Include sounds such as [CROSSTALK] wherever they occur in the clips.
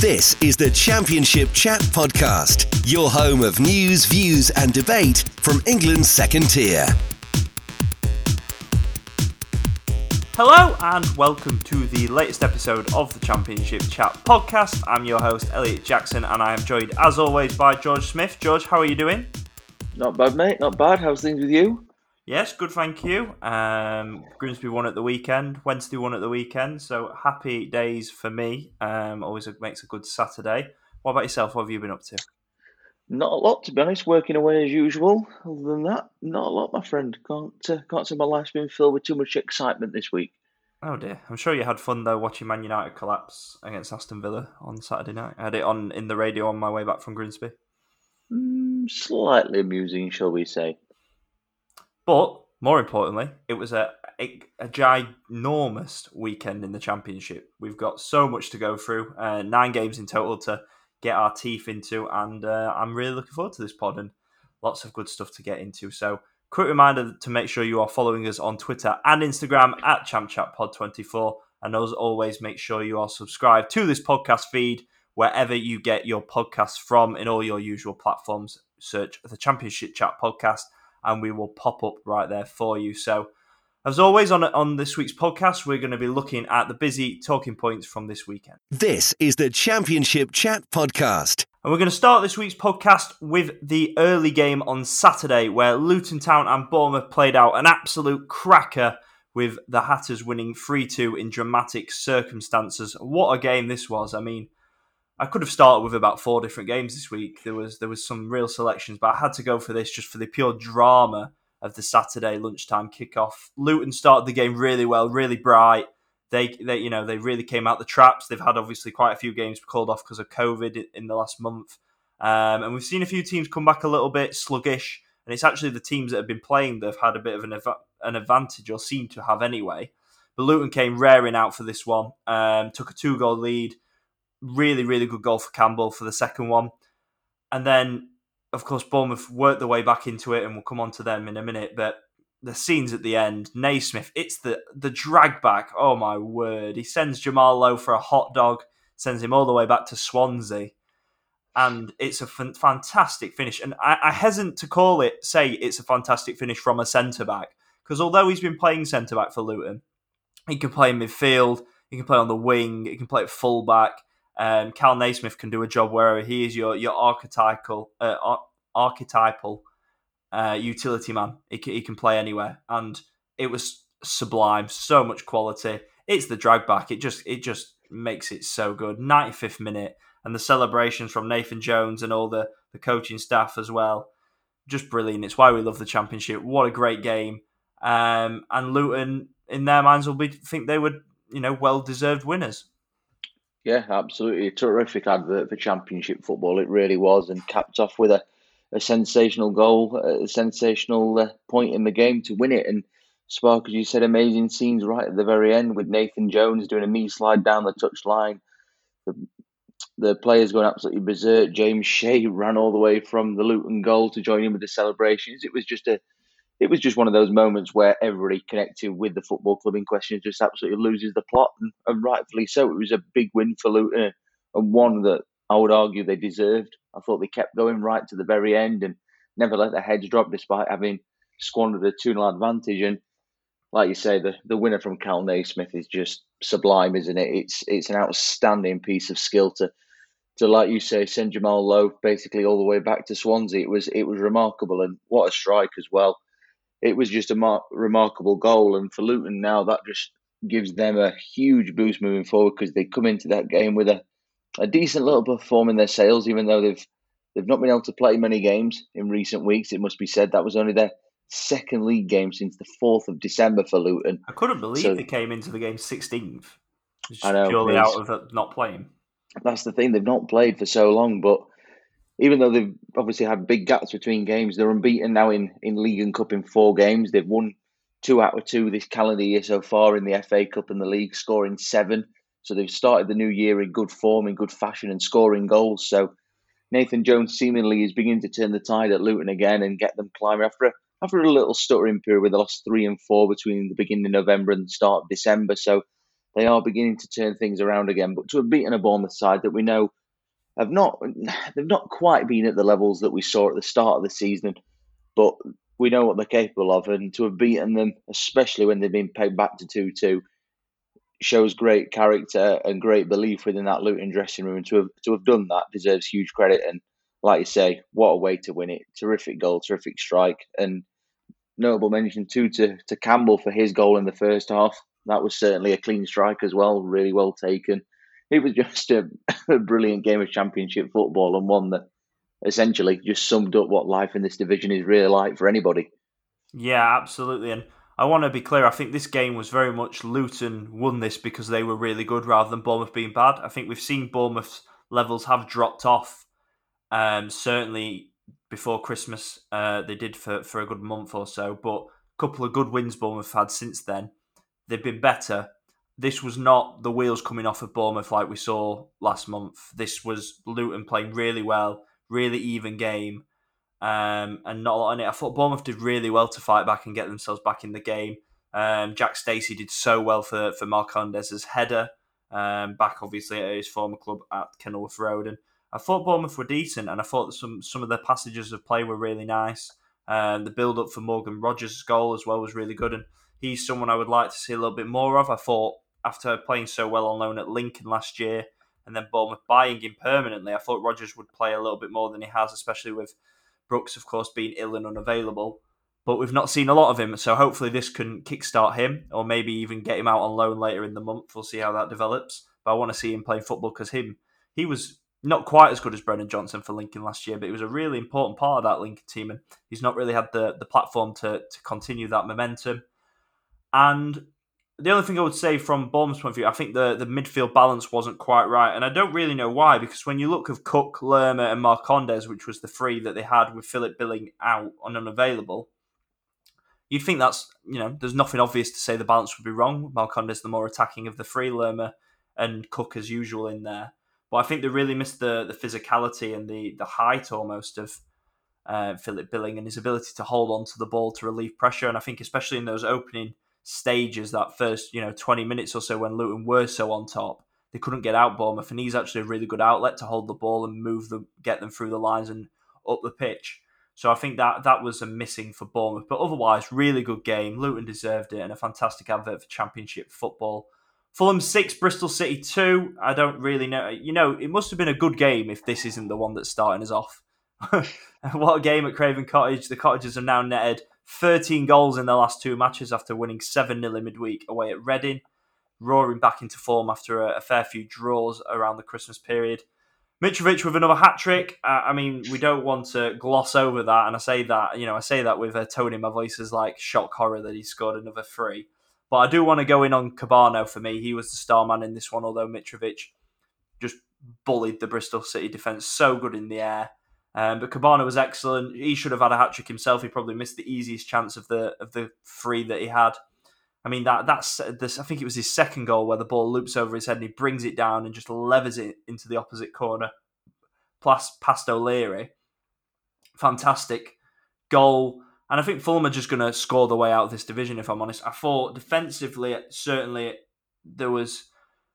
This is the Championship Chat Podcast, your home of news, views, and debate from England's second tier. Hello and welcome to the latest episode of the Championship Chat podcast. I'm your host, Elliott Jackson, and I am joined as always by George Smith. George, how are you doing? Not bad, mate. Not bad. How's things with you? Yes, good, thank you. Um, Grimsby won at the weekend, Wednesday won at the weekend, so happy days for me. Um, always makes a good Saturday. What about yourself? What have you been up to? Not a lot, to be honest. Working away as usual. Other than that, not a lot, my friend. Can't uh, can't say my life's been filled with too much excitement this week. Oh dear, I'm sure you had fun though watching Man United collapse against Aston Villa on Saturday night. I had it on in the radio on my way back from Grimsby. Mm, slightly amusing, shall we say? But more importantly, it was a, a, a ginormous weekend in the championship. We've got so much to go through, uh, nine games in total to get our teeth into, and uh, I'm really looking forward to this pod and lots of good stuff to get into. So, quick reminder to make sure you are following us on Twitter and Instagram at ChampChatPod24, and as always, make sure you are subscribed to this podcast feed wherever you get your podcasts from in all your usual platforms. Search the Championship Chat podcast, and we will pop up right there for you. So. As always, on on this week's podcast, we're going to be looking at the busy talking points from this weekend. This is the Championship Chat Podcast. And we're going to start this week's podcast with the early game on Saturday, where Luton Town and Bournemouth played out an absolute cracker with the Hatters winning 3 2 in dramatic circumstances. What a game this was! I mean, I could have started with about four different games this week. There was there was some real selections, but I had to go for this just for the pure drama of the Saturday lunchtime kickoff. Luton started the game really well, really bright. They, they, you know, they really came out the traps. They've had obviously quite a few games called off because of COVID in the last month, um, and we've seen a few teams come back a little bit sluggish. And it's actually the teams that have been playing that have had a bit of an, av- an advantage, or seem to have anyway. But Luton came raring out for this one. Um, took a two goal lead. Really, really good goal for Campbell for the second one, and then of course, Bournemouth worked their way back into it, and we'll come on to them in a minute. But the scenes at the end, Naismith, it's the the drag back. Oh my word! He sends Jamal Lowe for a hot dog, sends him all the way back to Swansea, and it's a f- fantastic finish. And I, I hesitate to call it, say it's a fantastic finish from a centre back, because although he's been playing centre back for Luton, he can play in midfield, he can play on the wing, he can play at full back. Um, Kal Naismith can do a job wherever he is your your archetypal uh, ar- archetypal uh, utility man. He can, he can play anywhere, and it was sublime. So much quality. It's the drag back. It just it just makes it so good. 95th minute, and the celebrations from Nathan Jones and all the the coaching staff as well. Just brilliant. It's why we love the championship. What a great game. Um, and Luton, in their minds, will be think they were you know well deserved winners. Yeah, absolutely. A terrific advert for Championship football. It really was, and capped off with a, a sensational goal, a sensational uh, point in the game to win it. And Spark, as you said, amazing scenes right at the very end with Nathan Jones doing a knee slide down the touchline. The, the players going absolutely berserk. James Shea [LAUGHS] ran all the way from the Luton goal to join in with the celebrations. It was just a it was just one of those moments where everybody connected with the football club in question just absolutely loses the plot, and, and rightfully so. It was a big win for Luton and one that I would argue they deserved. I thought they kept going right to the very end and never let their heads drop despite having squandered a 2 0 advantage. And like you say, the, the winner from Kal Naismith is just sublime, isn't it? It's it's an outstanding piece of skill to to like you say send Jamal Lowe basically all the way back to Swansea. It was it was remarkable and what a strike as well it was just a mar- remarkable goal. And for Luton now, that just gives them a huge boost moving forward because they come into that game with a, a decent little perform in their sales, even though they've they've not been able to play many games in recent weeks. It must be said that was only their second league game since the fourth of December for Luton. I couldn't believe so, they came into the game sixteenth. I know purely out of uh, not playing. That's the thing; they've not played for so long, but even though they've obviously had big gaps between games, they're unbeaten now in, in League and Cup in four games. They've won two out of two this calendar year so far in the FA Cup and the league, scoring seven. So they've started the new year in good form, in good fashion, and scoring goals. So Nathan Jones seemingly is beginning to turn the tide at Luton again and get them climbing after a, after a little stuttering period where they lost three and four between the beginning of November and the start of December. So they are beginning to turn things around again. But to have beaten a Bournemouth side that we know have not they've not quite been at the levels that we saw at the start of the season, but we know what they're capable of, and to have beaten them, especially when they've been pegged back to two two, shows great character and great belief within that Luton dressing room. And to have to have done that deserves huge credit. And like you say, what a way to win it! Terrific goal, terrific strike, and notable mention too to to Campbell for his goal in the first half. That was certainly a clean strike as well, really well taken. [LAUGHS] It was just a, [LAUGHS] a brilliant game of championship football and one that essentially just summed up what life in this division is really like for anybody. Yeah, absolutely. And I want to be clear. I think this game was very much Luton won this because they were really good rather than Bournemouth being bad. I think we've seen Bournemouth's levels have dropped off. Um, certainly before Christmas, uh, they did for, for a good month or so, but a couple of good wins Bournemouth had since then. They've been better. This was not the wheels coming off of Bournemouth like we saw last month. This was Luton playing really well, really even game, um, and not a lot in it. I thought Bournemouth did really well to fight back and get themselves back in the game. Um, Jack Stacey did so well for for Marcondes's header, um, back obviously at his former club at Kenilworth Road, and I thought Bournemouth were decent, and I thought some some of the passages of play were really nice. Um, the build up for Morgan Rogers' goal as well was really good, and he's someone I would like to see a little bit more of. I thought after playing so well on loan at Lincoln last year, and then Bournemouth buying him permanently, I thought Rogers would play a little bit more than he has, especially with Brooks, of course, being ill and unavailable. But we've not seen a lot of him, so hopefully this can kickstart him, or maybe even get him out on loan later in the month. We'll see how that develops. But I want to see him playing football because him, he was not quite as good as Brennan Johnson for Lincoln last year, but he was a really important part of that Lincoln team, and he's not really had the the platform to to continue that momentum. And the only thing I would say from Bournemouth's point of view, I think the, the midfield balance wasn't quite right. And I don't really know why, because when you look of Cook, Lerma, and Marcondes, which was the three that they had with Philip Billing out and unavailable, you'd think that's, you know, there's nothing obvious to say the balance would be wrong. Marcondes, the more attacking of the three, Lerma and Cook as usual in there. But I think they really missed the, the physicality and the, the height almost of uh, Philip Billing and his ability to hold on to the ball to relieve pressure. And I think especially in those opening – stages that first you know 20 minutes or so when Luton were so on top they couldn't get out Bournemouth and he's actually a really good outlet to hold the ball and move them get them through the lines and up the pitch. So I think that that was a missing for Bournemouth. But otherwise really good game. Luton deserved it and a fantastic advert for championship football. Fulham 6 Bristol City 2 I don't really know. You know it must have been a good game if this isn't the one that's starting us off. [LAUGHS] What a game at Craven Cottage. The Cottagers are now netted 13 goals in their last two matches after winning 7 0 in midweek away at Reading, roaring back into form after a, a fair few draws around the Christmas period. Mitrovic with another hat trick. Uh, I mean, we don't want to gloss over that, and I say that you know I say that with a tone in my voice as like shock horror that he scored another three. But I do want to go in on Kebano for me. He was the star man in this one, although Mitrovic just bullied the Bristol City defence so good in the air. Um, but Kebano was excellent. He should have had a hat trick himself. He probably missed the easiest chance of the of the three that he had. I mean that that's this. I think it was his second goal where the ball loops over his head and he brings it down and just levers it into the opposite corner, plus past O'Leary. Fantastic goal, and I think Fulham are just going to score the way out of this division. If I'm honest, I thought defensively certainly there was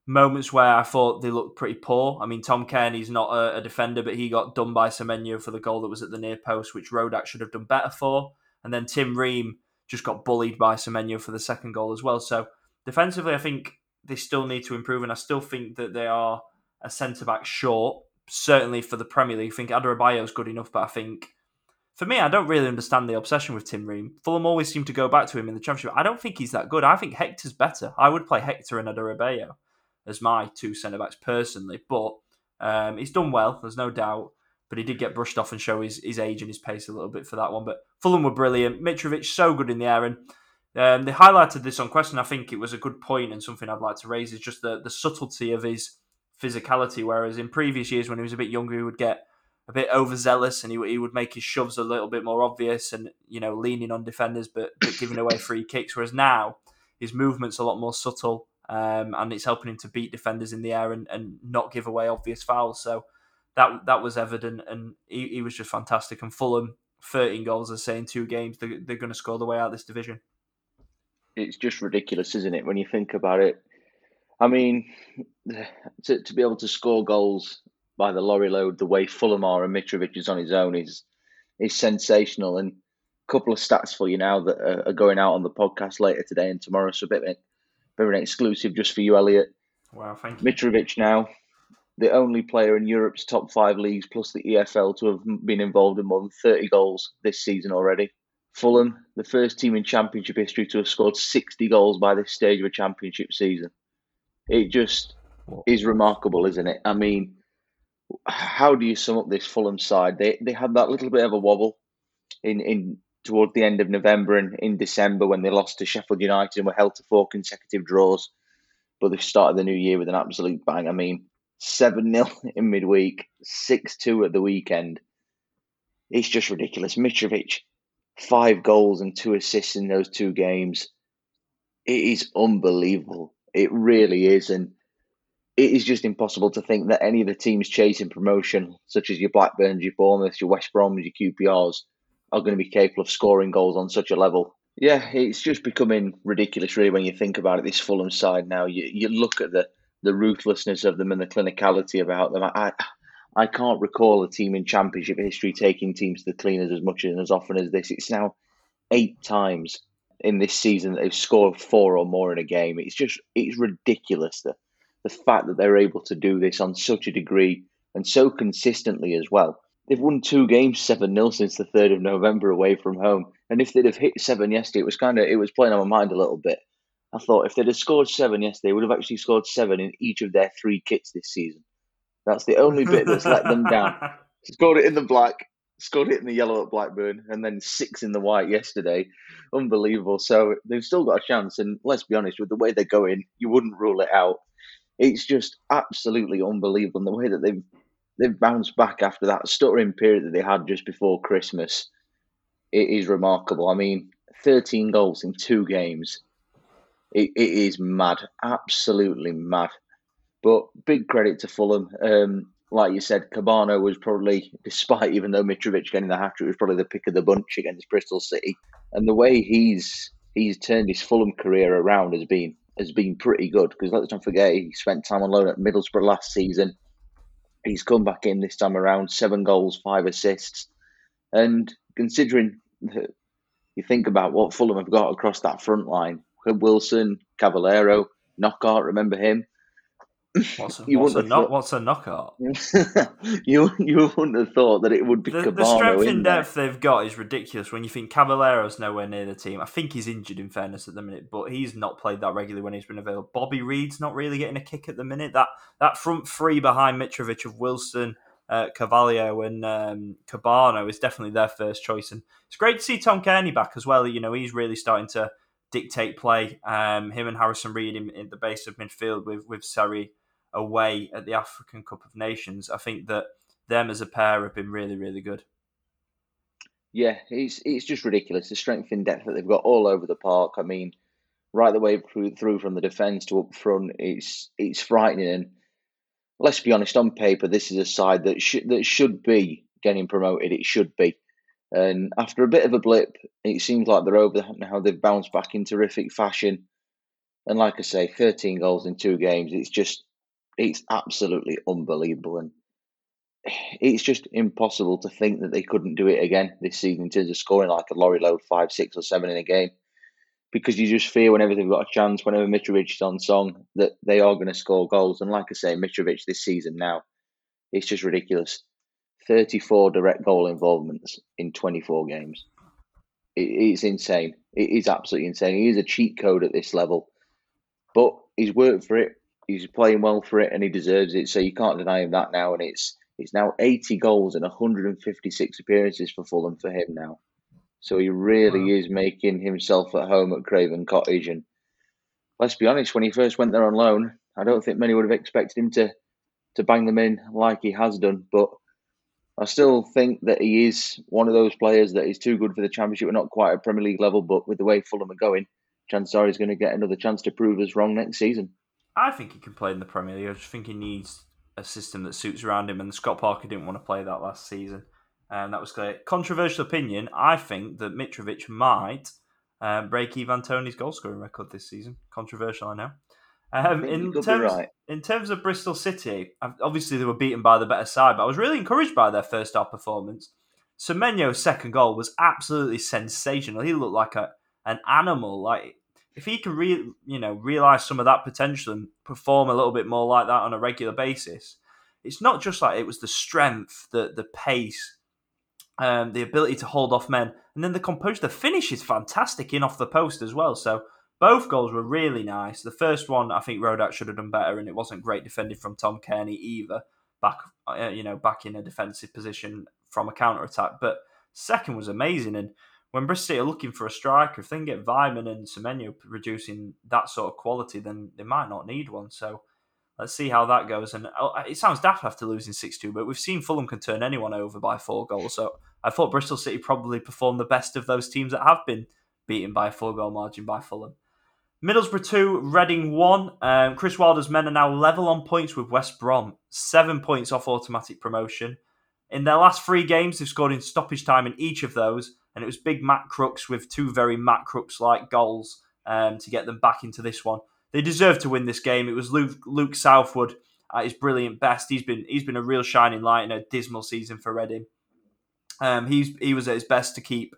moments where I thought they looked pretty poor. I mean, Tom Cairney's not a, a, defender, but he got done by Semenyo for the goal that was at the near post, which Rodak should have done better for. And then Tim Ream just got bullied by Semenyo for the second goal as well. So defensively, I think they still need to improve, and I still think that they are a centre back short. Certainly for the Premier League, I think is good enough, but I think for me, I don't really understand the obsession with Tim Ream. Fulham always seem to go back to him in the Championship. I don't think he's that good. I think Hector's better. I would play Hector and Adarabioyo as my two centre backs personally. But um, he's done well, there's no doubt. But he did get brushed off and show his, his age and his pace a little bit for that one. But Fulham were brilliant. Mitrovic so good in the air, and um, they highlighted this on question. I think it was a good point and something I'd like to raise is just the the subtlety of his physicality. Whereas in previous years, when he was a bit younger, he would get a bit overzealous and he, he would make his shoves a little bit more obvious and you know leaning on defenders but, but giving away free kicks. Whereas now his movement's a lot more subtle um, and it's helping him to beat defenders in the air and, and not give away obvious fouls. So that that was evident, and he, he was just fantastic. And Fulham, 13 goals, I say in two games, they're, they're going to score the way out of this division. It's just ridiculous, isn't it, when you think about it? I mean, [SIGHS] to, to be able to score goals by the lorry load the way Fulham are and Mitrovic is on his own is is sensational. And a couple of stats for you now that are, are going out on the podcast later today and tomorrow. So a bit, an exclusive just for you, Elliott. Wow, thank you. Mitrovic now, the only player in Europe's top five leagues plus the EFL to have been involved in more than 30 goals this season already. Fulham, the first team in Championship history to have scored 60 goals by this stage of a Championship season. It just is remarkable, isn't it? I mean, how do you sum up this Fulham side? They they had that little bit of a wobble in in towards the end of November and in December when they lost to Sheffield United and were held to four consecutive draws. But they've started the new year with an absolute bang. I mean, 7 0 [LAUGHS] in midweek, 6 2 at the weekend. It's just ridiculous. Mitrovic, five goals and two assists in those two games. It is unbelievable. It really is. And it is just impossible to think that any of the teams chasing promotion, such as your Blackburns, your Bournemouths, your West Broms, your QPRs, are going to be capable of scoring goals on such a level. Yeah, it's just becoming ridiculous, really, when you think about it. This Fulham side now, you, you look at the, the ruthlessness of them and the clinicality about them. I, I can't recall a team in Championship history taking teams to the cleaners as much and as often as this. It's now eight times in this season that they've scored four or more in a game. It's just it's ridiculous the the fact that they're able to do this on such a degree and so consistently as well. They've won two games seven 0 since the third of November away from home. And if they'd have hit seven yesterday, it was kind of it was playing on my mind a little bit. I thought if they'd have scored seven yesterday, they would have actually scored seven in each of their three kits this season. That's the only bit that's let them down. [LAUGHS] Scored it in the black, scored it in the yellow at Blackburn, and then six in the white yesterday. Unbelievable. So they've still got a chance. And let's be honest, with the way they're going, you wouldn't rule it out. It's just absolutely unbelievable. And the way that they've they've bounced back after that stuttering period that they had just before Christmas, it is remarkable. I mean, 13 goals in two games. it, it is mad, absolutely mad. But big credit to Fulham. Um, like you said, Kebano was probably, despite even though Mitrovic getting the hat trick, was probably the pick of the bunch against Bristol City. And the way he's he's turned his Fulham career around has been has been pretty good. Because let's not forget, he spent time on loan at Middlesbrough last season. He's come back in this time around, seven goals, five assists, and considering you think about what Fulham have got across that front line, Wilson, Cavaleiro, Knockaert, remember him? What's a, [LAUGHS] what's, a knock, what's a knockout? [LAUGHS] you you wouldn't have thought that it would be the, the strength in depth they've got is ridiculous. When you think Cavaleiro's nowhere near the team, I think he's injured in fairness at the minute, but he's not played that regularly when he's been available. Bobby Reid's not really getting a kick at the minute. That that front three behind Mitrovic of Wilson, uh, and um, Kebano is definitely their first choice, and it's great to see Tom Cairney back as well. You know, he's really starting to dictate play. Um, him and Harrison Reed in, in the base of midfield with with Seri away at the African Cup of Nations. I think that them as a pair have been really, really good. Yeah, it's it's just ridiculous the strength and depth that they've got all over the park. I mean, right the way through, from the defence to up front, it's it's frightening. And let's be honest, on paper, this is a side that should that should be getting promoted. It should be. And after a bit of a blip, it seems like they're over now. They've bounced back in terrific fashion. And like I say, 13 goals in two games. It's just it's absolutely unbelievable, and it's just impossible to think that they couldn't do it again this season in terms of scoring like a lorry load five, six, or seven in a game. Because you just fear whenever they've got a chance, whenever Mitrovic is on song, that they are going to score goals. And like I say, Mitrovic this season now, it's just ridiculous. 34 direct goal involvements in 24 games. It's insane. It is absolutely insane. He is a cheat code at this level, but he's worked for it he's playing well for it and he deserves it. So you can't deny him that now. And it's it's now 80 goals and 156 appearances for Fulham for him now. So he really wow. is making himself at home at Craven Cottage. And let's be honest, when he first went there on loan, I don't think many would have expected him to to bang them in like he has done. But I still think that he is one of those players that is too good for the Championship. We're not quite at Premier League level, but with the way Fulham are going, chances are he's going to get another chance to prove us wrong next season. I think he can play in the Premier League. I just think he needs a system that suits around him, and Scott Parker didn't want to play that last season. And that was clear. Controversial opinion. I think that Mitrovic might uh, break Ivan Toney's goal scoring record this season. Controversial, I know. Um, in terms, right. in terms of Bristol City, obviously they were beaten by the better side, but I was really encouraged by their first half performance. Semenyo's second goal was absolutely sensational. He looked like a an animal. Like if he can re, you know realize some of that potential and perform a little bit more like that on a regular basis, it's not just like it was the strength, the the pace, um, the ability to hold off men, and then the composure. The finish is fantastic in off the post as well. So both goals were really nice. The first one, I think Rodak should have done better, and it wasn't great defending from Tom Cairney either. Back, uh, you know, back in a defensive position from a counter attack. But second was amazing, and when Bristol City are looking for a striker, if they can get Weimann and Semenyo producing that sort of quality, then they might not need one. So let's see how that goes. And uh, it sounds daft after losing 6 2, but we've seen Fulham can turn anyone over by four goals. So I thought Bristol City probably performed the best of those teams that have been beaten by a four goal margin by Fulham. Middlesbrough 2, Reading 1. Um, Chris Wilder's men are now level on points with West Brom, seven points off automatic promotion. In their last three games, they've scored in stoppage time in each of those and it was big Matt Crooks with two very Matt Crooks like goals um, to get them back into this one. They deserved to win this game. It was Luke, Luke Southwood at his brilliant best. He's been he's been a real shining light in a dismal season for Reading. Um, he's he was at his best to keep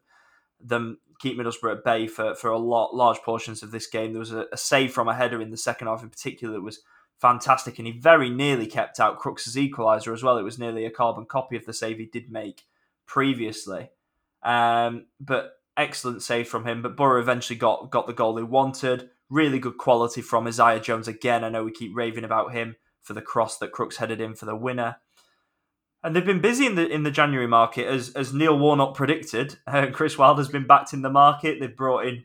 them keep Middlesbrough at bay for, for a lot large portions of this game. There was a, a save from a header in the second half in particular that was fantastic, and he very nearly kept out Crooks' equaliser as well. It was nearly a carbon copy of the save he did make previously. Um, but excellent save from him. But Boro eventually got got the goal they wanted. Really good quality from Isaiah Jones again. I know we keep raving about him for the cross that Crooks headed in for the winner. And they've been busy in the in the January market as as Neil Warnock predicted. [LAUGHS] Uh, Chris Wilder's been backed in the market. They've brought in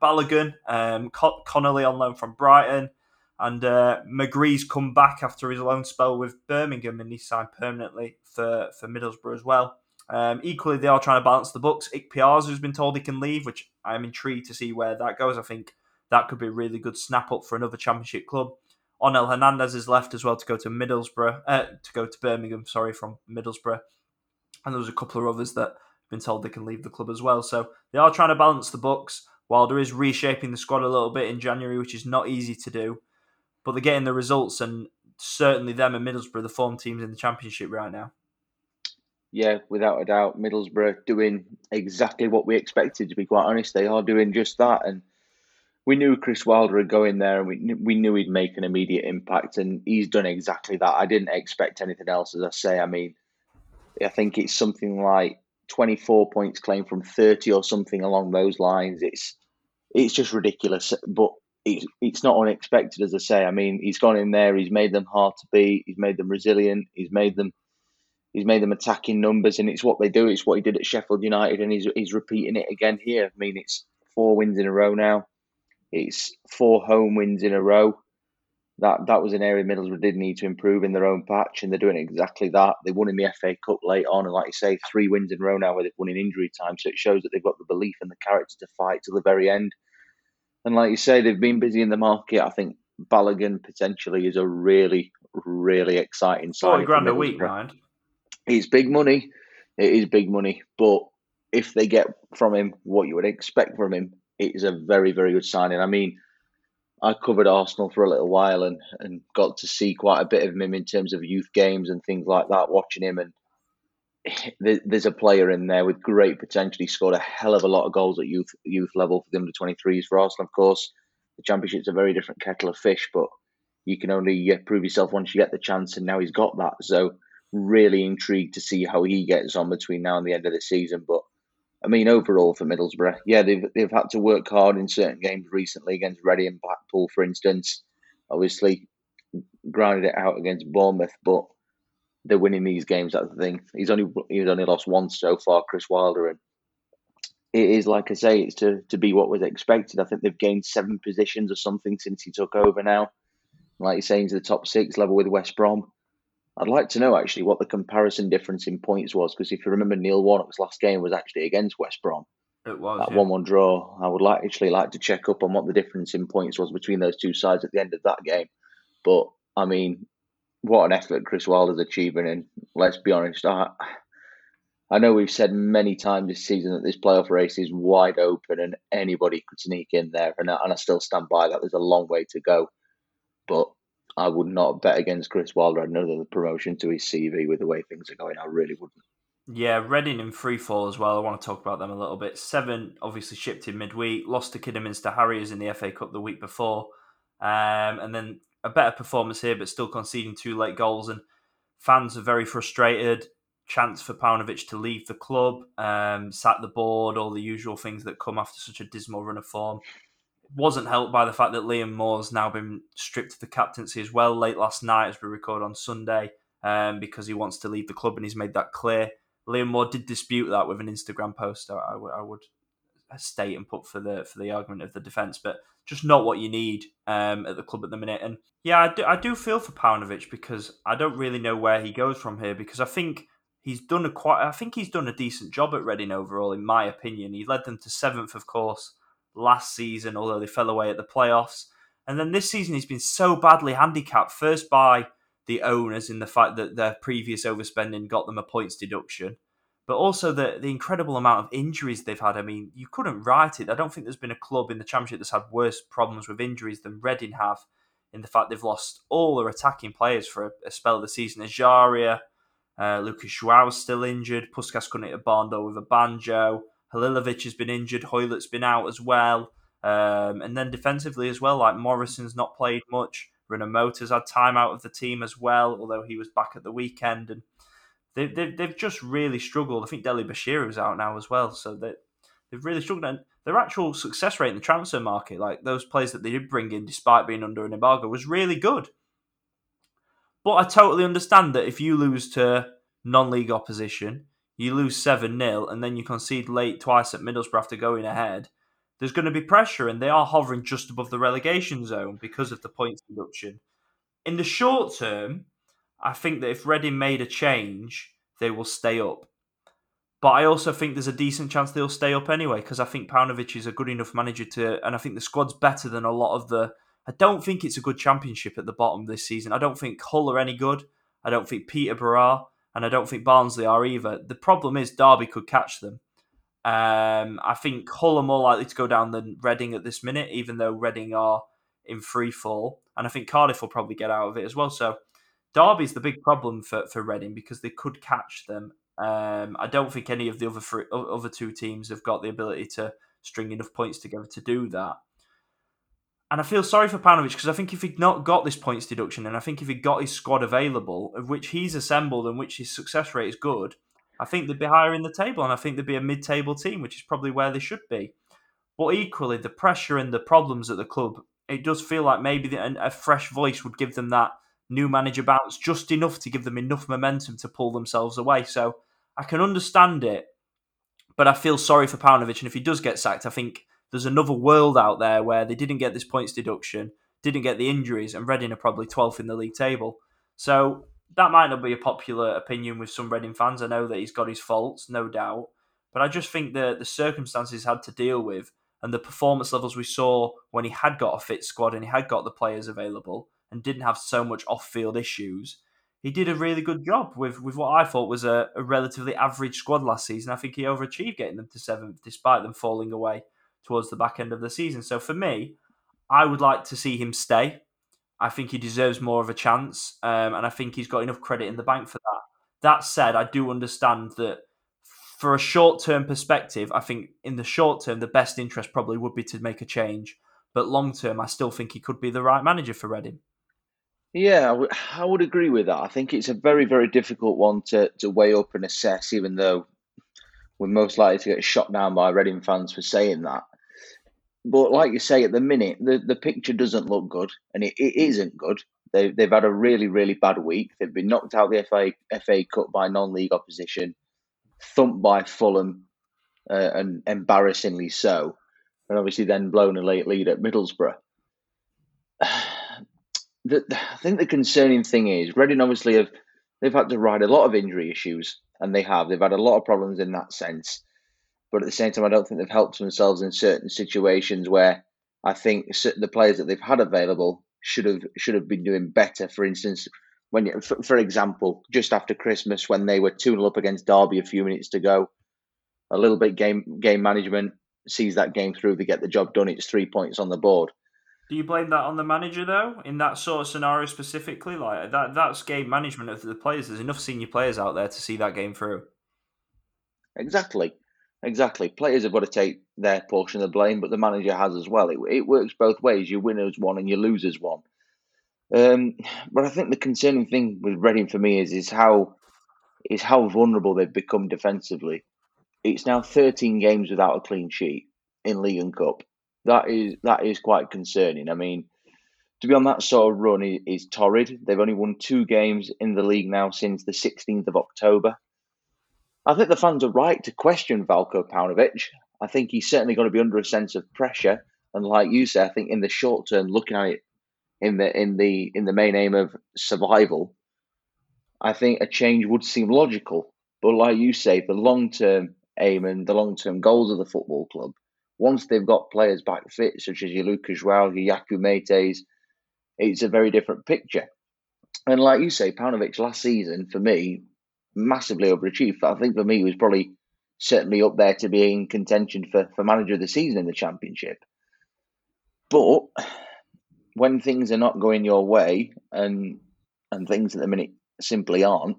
Balogun, um, Con- Connolly on loan from Brighton, and uh, McGree's come back after his loan spell with Birmingham, and he signed permanently for for Middlesbrough as well. Um, equally, they are trying to balance the books. Ikpeazu has been told he can leave, which I'm intrigued to see where that goes. I think that could be a really good snap up for another Championship club. Onel Hernandez is left as well to go to Middlesbrough, uh, to go to Birmingham, sorry, from Middlesbrough. And there was a couple of others that have been told they can leave the club as well. So they are trying to balance the books. Wilder is reshaping the squad a little bit in January, which is not easy to do. But they're getting the results, and certainly them and Middlesbrough, the form teams in the Championship right now yeah, without a doubt, Middlesbrough doing exactly what we expected. To be quite honest, they are doing just that, and we knew Chris Wilder would go in there, and we we knew he'd make an immediate impact, and he's done exactly that. I didn't expect anything else, as I say. I mean, I think it's something like twenty four points claimed from thirty or something along those lines. It's it's just ridiculous, but it's it's not unexpected, as I say. I mean, he's gone in there, he's made them hard to beat, he's made them resilient, he's made them he's made them attacking numbers, and it's what they do. It's what he did at Sheffield United, and he's he's repeating it again here. I mean, it's four wins in a row now. It's four home wins in a row. That that was an area Middlesbrough did need to improve in their own patch, and they're doing exactly that. They won in the FA Cup late on, and like you say, three wins in a row now where they've won in injury time. So it shows that they've got the belief and the character to fight to the very end. And like you say, they've been busy in the market. I think Balogun potentially is a really, really exciting sign. Forty grand a week, mind. It's big money. It is big money. But if they get from him what you would expect from him, it is a very, very good signing. I mean, I covered Arsenal for a little while and, and got to see quite a bit of him in terms of youth games and things like that, watching him. And [SIGHS] there's a player in there with great potential. He scored a hell of a lot of goals at youth youth level for the under 23s for Arsenal, of course. The Championship's a very different kettle of fish, but you can only uh, prove yourself once you get the chance, and now he's got that. So really intrigued to see how he gets on between now and the end of the season. But I mean, overall for Middlesbrough, yeah, they've they've had to work hard in certain games recently against Reading and Blackpool, for instance. Obviously, grounded it out against Bournemouth, but they're winning these games. That's the thing. He's only he's only lost once so far, Chris Wilder, and it is like I say, it's to to be what was expected. I think they've gained seven positions or something since he took over now. Like you're saying, to the top six level with West Brom. I'd like to know actually what the comparison difference in points was because if you remember, Neil Warnock's last game was actually against West Brom. It was that one-one draw. I would like actually like to check up on what the difference in points was between those two sides at the end of that game. But I mean, what an effort Chris Wilder's achieving, and let's be honest, I, I know we've said many times this season that this playoff race is wide open and anybody could sneak in there, and I, and I still stand by that. There's a long way to go. but I would not bet against Chris Wilder. The promotion to his CV with the way things are going. I really wouldn't. Yeah, Reading in free fall as well. I want to talk about them a little bit. Seven obviously shipped in midweek, lost to Kidderminster Harriers in the FA Cup the week before, um, and then a better performance here, but still conceding two late goals. And fans are very frustrated. Chance for Paunovic to leave the club, um, sat the board, all the usual things that come after such a dismal run of form. Wasn't helped by the fact that Liam Moore's now been stripped of the captaincy as well late last night as we record on Sunday um, because he wants to leave the club and he's made that clear. Liam Moore did dispute that with an Instagram post. I, I, I would state and put for the for the argument of the defence, but just not what you need um, at the club at the minute. And yeah, I do, I do feel for Paunovic because I don't really know where he goes from here because I think he's done a quite. I think he's done a decent job at Reading overall, in my opinion. He led them to seventh, of course, last season, although they fell away at the playoffs. And then this season, he's been so badly handicapped. First by the owners in the fact that their previous overspending got them a points deduction, but also the the incredible amount of injuries they've had. I mean, you couldn't write it. I don't think there's been a club in the championship that's had worse problems with injuries than Reading have. In the fact they've lost all their attacking players for a, a spell of the season. Ejaria, uh, Lucas Joao's still injured. Puskas couldn't hit a Bondo with a banjo. Halilovic has been injured. Hoylett's been out as well. Um, and then defensively as well, like Morrison's not played much. Rinomhota's had time out of the team as well, although he was back at the weekend. And they, they, they've just really struggled. I think Dele-Bashiru is out now as well. So they, they've really struggled. And their actual success rate in the transfer market, like those players that they did bring in despite being under an embargo, was really good. But I totally understand that if you lose to non league opposition, you lose 7 0, and then you concede late twice at Middlesbrough after going ahead, there's going to be pressure, and they are hovering just above the relegation zone because of the points deduction. In the short term, I think that if Reading made a change, they will stay up. But I also think there's a decent chance they'll stay up anyway because I think Paunovic is a good enough manager to, and I think the squad's better than a lot of the I don't think it's a good championship at the bottom this season. I don't think Hull are any good. I don't think Peterborough and I don't think Barnsley are either. The problem is Derby could catch them. Um, I think Hull are more likely to go down than Reading at this minute, even though Reading are in free fall, and I think Cardiff will probably get out of it as well. So Derby's the big problem for for Reading because they could catch them. Um, I don't think any of the other three, other two teams have got the ability to string enough points together to do that. And I feel sorry for Paunovic because I think if he'd not got this points deduction, and I think if he'd got his squad available, of which he's assembled and which his success rate is good, I think they'd be higher in the table, and I think they'd be a mid-table team, which is probably where they should be. But equally, the pressure and the problems at the club, it does feel like maybe a fresh voice would give them that new manager bounce just enough to give them enough momentum to pull themselves away. So I can understand it, but I feel sorry for Paunovic, and if he does get sacked, I think there's another world out there where they didn't get this points deduction, didn't get the injuries, and Reading are probably 12th in the league table. So that might not be a popular opinion with some Reading fans. I know that he's got his faults, no doubt. But I just think that the circumstances had to deal with and the performance levels we saw when he had got a fit squad and he had got the players available and didn't have so much off field issues, he did a really good job with, with what I thought was a, a relatively average squad last season. I think he overachieved getting them to seventh despite them falling away towards the back end of the season. So for me, I would like to see him stay. I think he deserves more of a chance, um, and I think he's got enough credit in the bank for that. That said, I do understand that for a short term perspective, I think in the short term, the best interest probably would be to make a change. But long term, I still think he could be the right manager for Reading. Yeah, I would, agree with that. I think it's a very, very difficult one to, to weigh up and assess, even though we're most likely to get shot down by Reading fans for saying that. But like you say, at the minute, the, the picture doesn't look good, and it, it isn't good. They, they've had a really, really bad week. They've been knocked out the FA, FA Cup by non league opposition, thumped by Fulham, uh, and embarrassingly so, and obviously then blown a late lead at Middlesbrough. [SIGHS] The, I think the concerning thing is Reading obviously have they've had to ride a lot of injury issues, and they have. They've had a lot of problems in that sense. But at the same time, I don't think they've helped themselves in certain situations where I think the players that they've had available should have should have been doing better. For instance, when for, for example, just after Christmas when they were two 0 up against Derby a few minutes to go, a little bit game game management sees that game through. They get the job done. It's three points on the board. Do you blame that on the manager though? In that sort of scenario specifically, like that that's game management of the players. There's enough senior players out there to see that game through. Exactly, exactly. Players have got to take their portion of the blame, but the manager has as well. It, it works both ways. You win as one and you lose as one. Um, but I think the concerning thing with Reading for me is is how is how vulnerable they've become defensively. It's now 13 games without a clean sheet in League and Cup that is that is quite concerning. I mean, to be on that sort of run is, is torrid. They've only won two games in the league now since the 16th of October. I think the fans are right to question Veljko Paunovic. I think he's certainly going to be under a sense of pressure. And like you say, I think in the short term, looking at it in the in the in the main aim of survival, I think a change would seem logical. But like you say, the long term aim and the long term goals of the football club once they've got players back fit, such as your Lucas Joao, your it's a very different picture. And like you say, Paunovic last season, for me, massively overachieved. I think for me, he was probably certainly up there to be in contention for, for manager of the season in the championship. But when things are not going your way and and things at the minute simply aren't,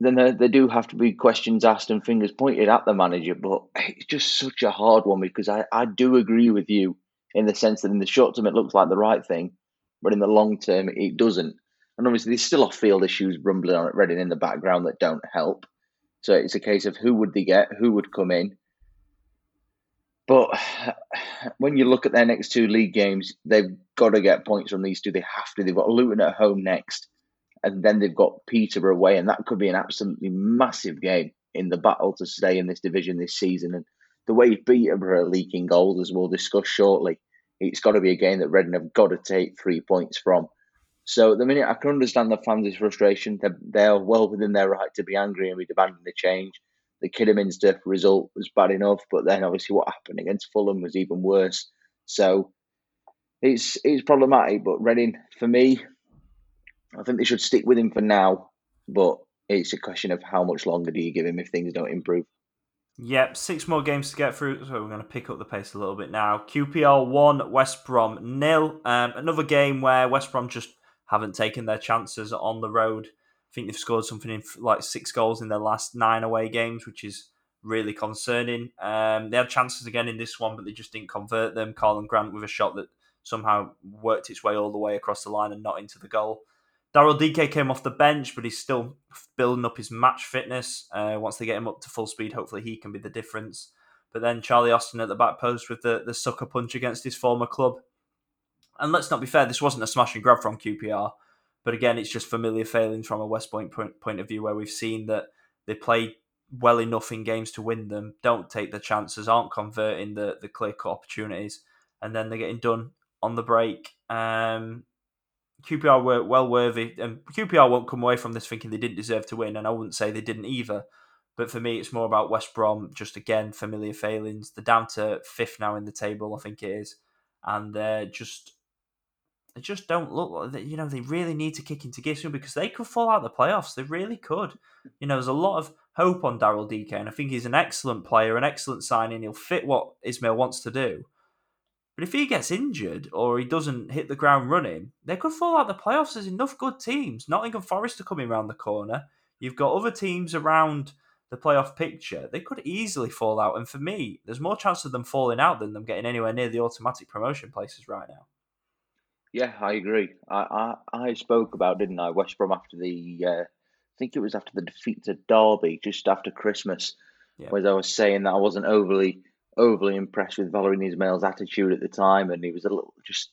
then there, there do have to be questions asked and fingers pointed at the manager. But it's just such a hard one because I, I do agree with you in the sense that in the short term it looks like the right thing, but in the long term it doesn't. And obviously there's still off field issues rumbling on at Reading in the background that don't help. So it's a case of who would they get, who would come in. But when you look at their next two league games, they've got to get points from these two. They have to. They've got Luton at home next and then they've got Peterborough away, and that could be an absolutely massive game in the battle to stay in this division this season. And the way Peterborough are leaking goals, as we'll discuss shortly, it's got to be a game that Reading have got to take three points from. So at the minute, I can understand the fans' frustration. They're, they're well within their right to be angry and be demanding the change. The Kidderminster result was bad enough, but then obviously what happened against Fulham was even worse. So it's it's problematic. But Reading, for me, I think they should stick with him for now, but it's a question of how much longer do you give him if things don't improve. Yep, six more games to get through, so we're going to pick up the pace a little bit now. QPR 1, West Brom nil. Um, another game where West Brom just haven't taken their chances on the road. I think they've scored something in like six goals in their last nine away games, which is really concerning. Um, they had chances again in this one, but they just didn't convert them. Karlan Grant with a shot that somehow worked its way all the way across the line and not into the goal. Daryl Dike came off the bench, but he's still building up his match fitness. Uh, once they get him up to full speed, hopefully he can be the difference. But then Charlie Austin at the back post with the, the sucker punch against his former club. And let's not be fair, this wasn't a smash and grab from QPR. But again, it's just familiar failings from a West Brom point, of view where we've seen that they play well enough in games to win them, don't take the chances, aren't converting the, the clear cut opportunities, and then they're getting done on the break. Um, QPR were well worthy, and QPR won't come away from this thinking they didn't deserve to win, and I wouldn't say they didn't either. But for me, it's more about West Brom. Just again, familiar failings. They're down to fifth now in the table, I think it is, and they're just they just don't look like you know they really need to kick into gear soon because they could fall out the playoffs. They really could. You know, there's a lot of hope on Daryl Dike, and I think he's an excellent player, an excellent signing. He'll fit what Ismaël wants to do. But if he gets injured or he doesn't hit the ground running, they could fall out the playoffs. There's enough good teams. Nottingham Forest are coming around the corner. You've got other teams around the playoff picture. They could easily fall out. And for me, there's more chance of them falling out than them getting anywhere near the automatic promotion places right now. Yeah, I agree. I, I, I spoke about, didn't I, West Brom after the, uh, I think it was after the defeat to Derby, just after Christmas, yeah. where I was saying that I wasn't overly overly impressed with Valérien Ismaël's attitude at the time, and he was a little just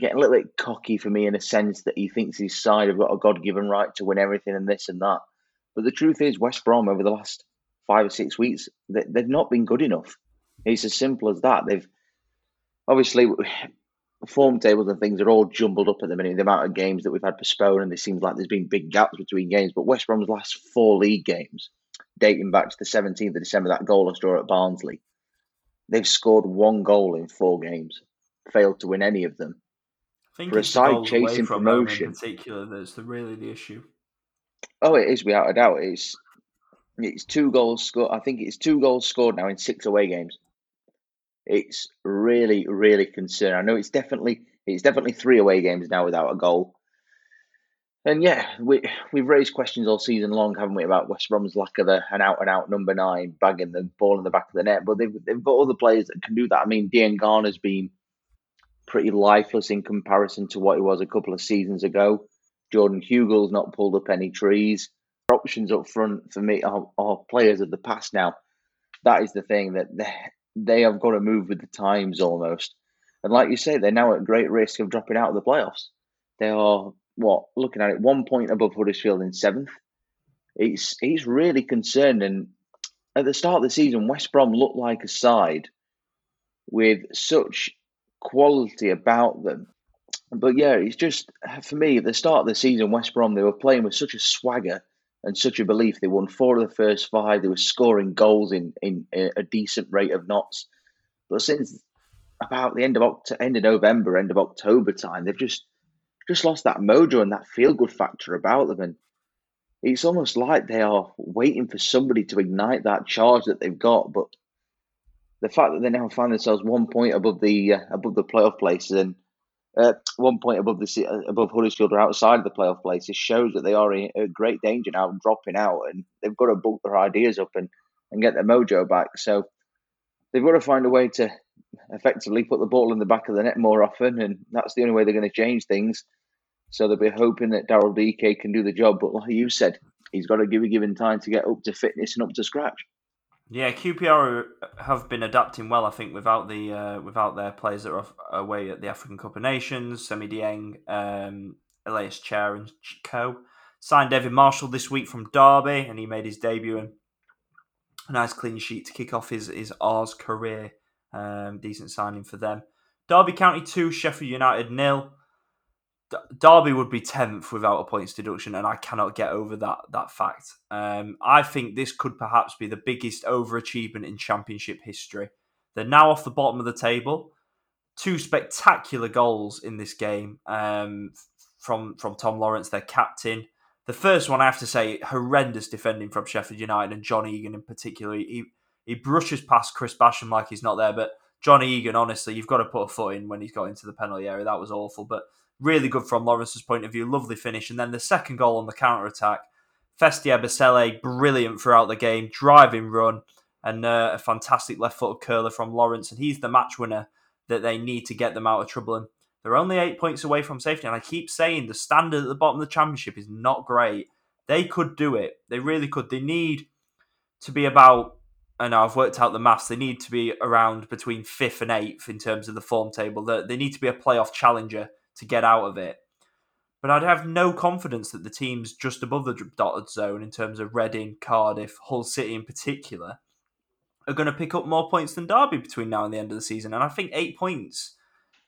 getting a little bit cocky for me in a sense that he thinks his side have got a God given right to win everything and this and that. But the truth is, West Brom over the last five or six weeks, they, they've not been good enough. It's as simple as that. They've obviously form tables and things are all jumbled up at the minute. The amount of games that we've had postponed, and it seems like there's been big gaps between games. But West Brom's last four league games, dating back to the 17th of December, that goalless draw at Barnsley, They've scored one goal in four games, failed to win any of them. I think For a side chasing promotion, in particular, that's the, really the issue. Oh, it is without a doubt. It's it's two goals scored. I think it's two goals scored now in six away games. It's really, really concerning. I know it's definitely it's definitely three away games now without a goal. And yeah, we we've raised questions all season long, haven't we, about West Brom's lack of a, an out and out number nine, bagging the ball in the back of the net. But they've they've got other players that can do that. I mean, Diangana's been pretty lifeless in comparison to what he was a couple of seasons ago. Jordan Hugill's not pulled up any trees. Options up front for me are, are players of the past now. That is the thing that they, have got to move with the times almost. And like you say, they're now at great risk of dropping out of the playoffs. They are what looking at it, one point above Huddersfield in seventh. It's it's really concerned. And at the start of the season, West Brom looked like a side with such quality about them. But yeah, it's just for me at the start of the season, West Brom they were playing with such a swagger and such a belief. They won four of the first five. They were scoring goals in in a decent rate of knots. But since about the end of Oct- end of November, end of October time, they've just just lost that mojo and that feel good factor about them. And it's almost like they are waiting for somebody to ignite that charge that they've got. But the fact that they now find themselves one point above the uh, above the playoff places and uh, one point above the above Huddersfield or outside of the playoff places shows that they are in great danger now of dropping out, and they've got to book their ideas up and, and get their mojo back. So they've got to find a way to effectively put the ball in the back of the net more often, and that's the only way they're going to change things. So they'll be hoping that Daryl Dike can do the job. But like you said, he's got to give a given time to get up to fitness and up to scratch. Yeah, QPR have been adapting well, I think, without the uh, without their players that are away at the African Cup of Nations, Seny Dieng, um, Ilias Chair, and co. Signed David Marshall this week from Derby, and he made his debut and a nice clean sheet to kick off his his R's career. Um, decent signing for them. Derby County two, Sheffield United nil. Derby would be tenth without a points deduction, and I cannot get over that that fact. Um, I think this could perhaps be the biggest overachievement in Championship history. They're now off the bottom of the table. Two spectacular goals in this game um, from from Tom Lawrence, their captain. The first one, I have to say, horrendous defending from Sheffield United and John Egan in particular. He he brushes past Chris Basham like he's not there, but John Egan, honestly, you've got to put a foot in when he's got into the penalty area. That was awful, but Really good from Lawrence's point of view. Lovely finish. And then the second goal on the counter attack. Festy Ebosele, brilliant throughout the game. Driving run and uh, a fantastic left footed curler from Lawrence. And he's the match winner that they need to get them out of trouble. And they're only eight points away from safety. And I keep saying the standard at the bottom of the championship is not great. They could do it. They really could. They need to be about and I've worked out the maths. They need to be around between fifth and eighth in terms of the form table. They need to be a playoff challenger to get out of it. But I'd have no confidence that the teams just above the dotted zone, in terms of Reading, Cardiff, Hull City in particular, are going to pick up more points than Derby between now and the end of the season. And I think eight points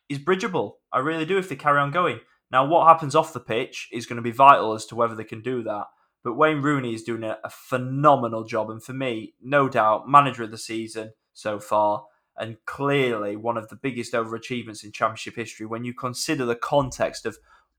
is bridgeable. I really do if they carry on going. Now, what happens off the pitch is going to be vital as to whether they can do that. But Wayne Rooney is doing a, phenomenal job. And for me, no doubt, manager of the season so far and clearly one of the biggest overachievements in championship history when you consider the context of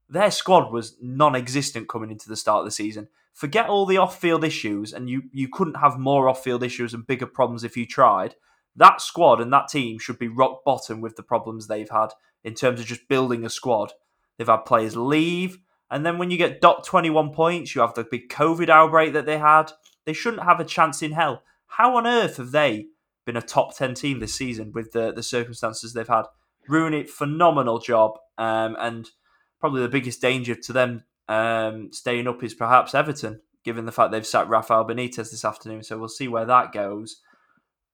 their squad was non-existent coming into the start of the season. Forget all the off-field issues, and you you couldn't have more off-field issues and bigger problems if you tried. That squad and that team should be rock bottom with the problems they've had in terms of just building a squad. They've had players leave, and then when you get dot twenty one points, you have the big COVID outbreak that they had. They shouldn't have a chance in hell. How on earth have they been a top 10 team this season with the, the circumstances they've had. Rooney, phenomenal job. Um, and probably the biggest danger to them um, staying up is perhaps Everton, given the fact they've sacked Rafael Benitez this afternoon. So we'll see where that goes.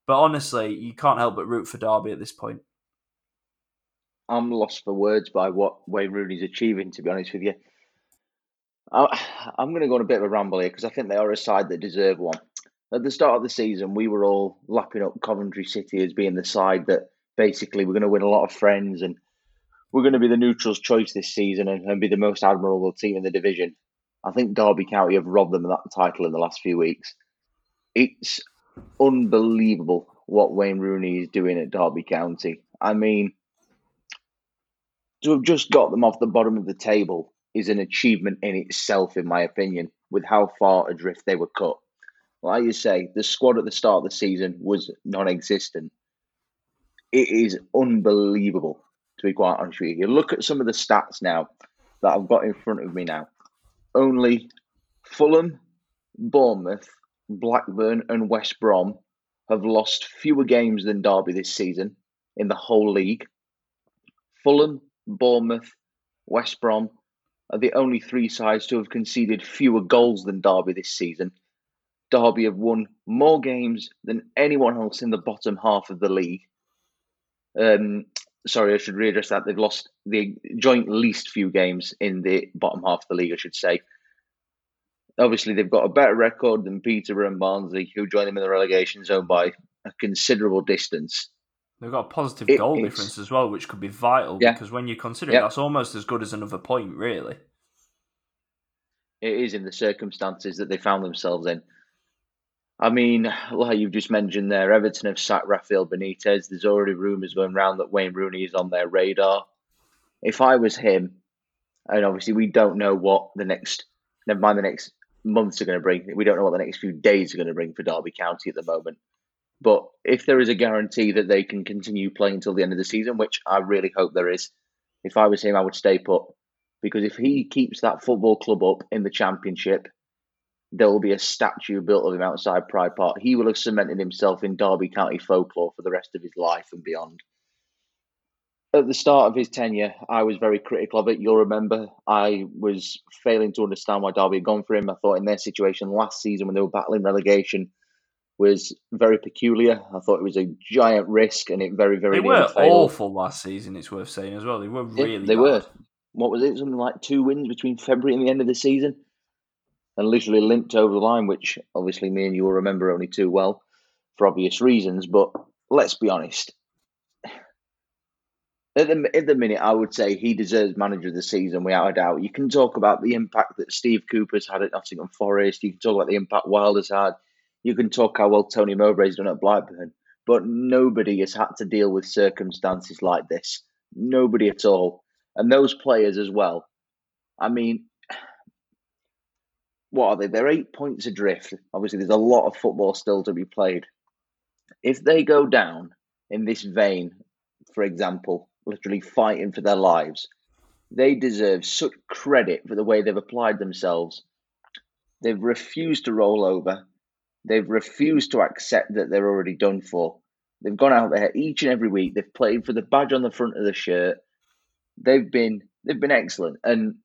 But honestly, you can't help but root for Derby at this point. I'm lost for words by what Wayne Rooney's achieving, to be honest with you. I, am going to go on a bit of a ramble here because I think they are a side that deserve one at the start of the season, we were all lapping up Coventry City as being the side that basically we're going to win a lot of friends and we're going to be the neutral's choice this season and, and be the most admirable team in the division. I think Derby County have robbed them of that title in the last few weeks. It's unbelievable what Wayne Rooney is doing at Derby County. I mean, to have just got them off the bottom of the table is an achievement in itself, in my opinion, with how far adrift they were cut like you say, the squad at the start of the season was non existent. it is unbelievable, to be quite honest with you. You look at some of the stats now that I've got in front of me now. Only Fulham, Bournemouth, Blackburn, and West Brom have lost fewer games than Derby this season in the whole league. Fulham, Bournemouth, West Brom are the only three sides to have conceded fewer goals than Derby this season. Derby have won more games than anyone else in the bottom half of the league. Um, sorry, I should readdress that. They've lost the joint least few games in the bottom half of the league, I should say. Obviously, they've got a better record than Peterborough and Barnsley, who joined them in the relegation zone by a considerable distance. They've got a positive it, goal difference as well, which could be vital yeah. because when you consider it, that's almost as good as another point, really. It is in the circumstances that they found themselves in. I mean, like you've just mentioned there, Everton have sacked Rafael Benitez. There's already rumours going around that Wayne Rooney is on their radar. If I was him, and obviously we don't know what the next, never mind the next months are going to bring. We don't know what the next few days are going to bring for Derby County at the moment. But if there is a guarantee that they can continue playing until the end of the season, which I really hope there is, if I was him, I would stay put. Because if he keeps that football club up in the championship, there will be a statue built of him outside Pride Park. He will have cemented himself in Derby County folklore for the rest of his life and beyond. At the start of his tenure, I was very critical of it. You'll remember I was failing to understand why Derby had gone for him. I thought in their situation last season when they were battling relegation was very peculiar. I thought it was a giant risk and it very, very They were awful last season, it's worth saying as well. They were really They bad. were. What was it? Something like two wins between February and the end of the season? And literally limped over the line, which obviously me and you will remember only too well for obvious reasons. But let's be honest. At the, at the minute, I would say he deserves manager of the season without a doubt. You can talk about the impact that Steve Cooper's had at Nottingham Forest. You can talk about the impact Wilder's had. You can talk how well Tony Mowbray's done at Blackburn. But nobody has had to deal with circumstances like this. Nobody at all. And those players as well. I mean, what are they? They're eight points adrift. Obviously, there's a lot of football still to be played. If they go down in this vein, for example, literally fighting for their lives, they deserve such credit for the way they've applied themselves. They've refused to roll over. They've refused to accept that they're already done for. They've gone out there each and every week. They've played for the badge on the front of the shirt. They've been they've been excellent. And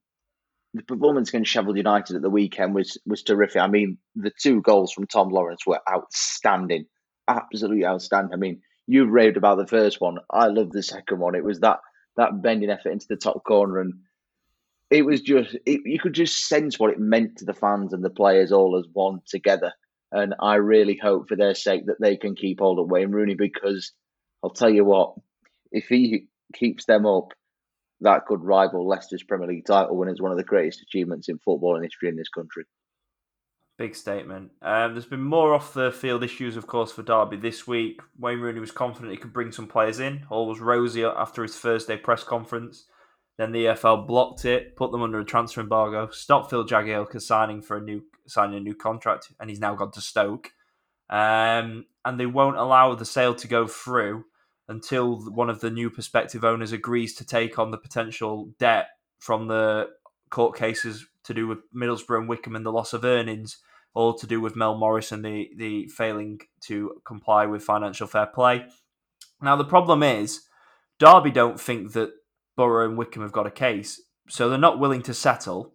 the performance against Sheffield United at the weekend was was terrific. I mean, the two goals from Tom Lawrence were outstanding, absolutely outstanding. I mean, you've raved about the first one. I love the second one. It was that that bending effort into the top corner, and it was just it, you could just sense what it meant to the fans and the players all as one together. And I really hope for their sake that they can keep hold of Wayne Rooney because I'll tell you what, if he keeps them up, that could rival Leicester's Premier League title win as one of the greatest achievements in football history in this country. Big statement. Um, there's been more off the field issues, of course, for Derby this week. Wayne Rooney was confident he could bring some players in. All was rosy after his Thursday press conference. Then the EFL blocked it, put them under a transfer embargo, stopped Phil Jagielka signing for a new signing a new contract, and he's now gone to Stoke. Um, and they won't allow the sale to go through until one of the new prospective owners agrees to take on the potential debt from the court cases to do with Middlesbrough and Wycombe and the loss of earnings, all to do with Mel Morris and the, the failing to comply with financial fair play. Now, the problem is, Derby don't think that Borough and Wycombe have got a case, so they're not willing to settle,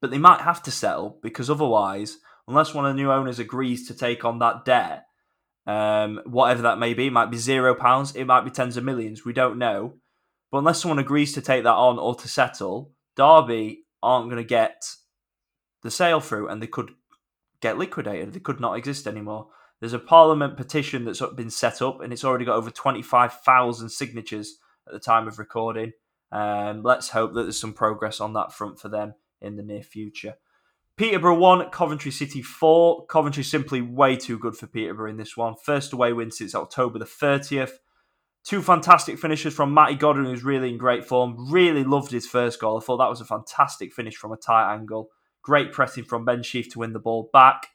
but they might have to settle because otherwise, unless one of the new owners agrees to take on that debt, um, whatever that may be. It might be zero pounds, it might be tens of millions. We don't know. But unless someone agrees to take that on or to settle, Derby aren't going to get the sale through and they could get liquidated. They could not exist anymore. There's a parliament petition that's been set up and it's already got over 25,000 signatures at the time of recording. Um, let's hope that there's some progress on that front for them in the near future. Peterborough 1, Coventry City 4. Coventry simply way too good for Peterborough in this one. First away win since October the 30th. Two fantastic finishes from Matty Godden, who's really in great form. Really loved his first goal. I thought that was a fantastic finish from a tight angle. Great pressing from Ben Sheaf to win the ball back.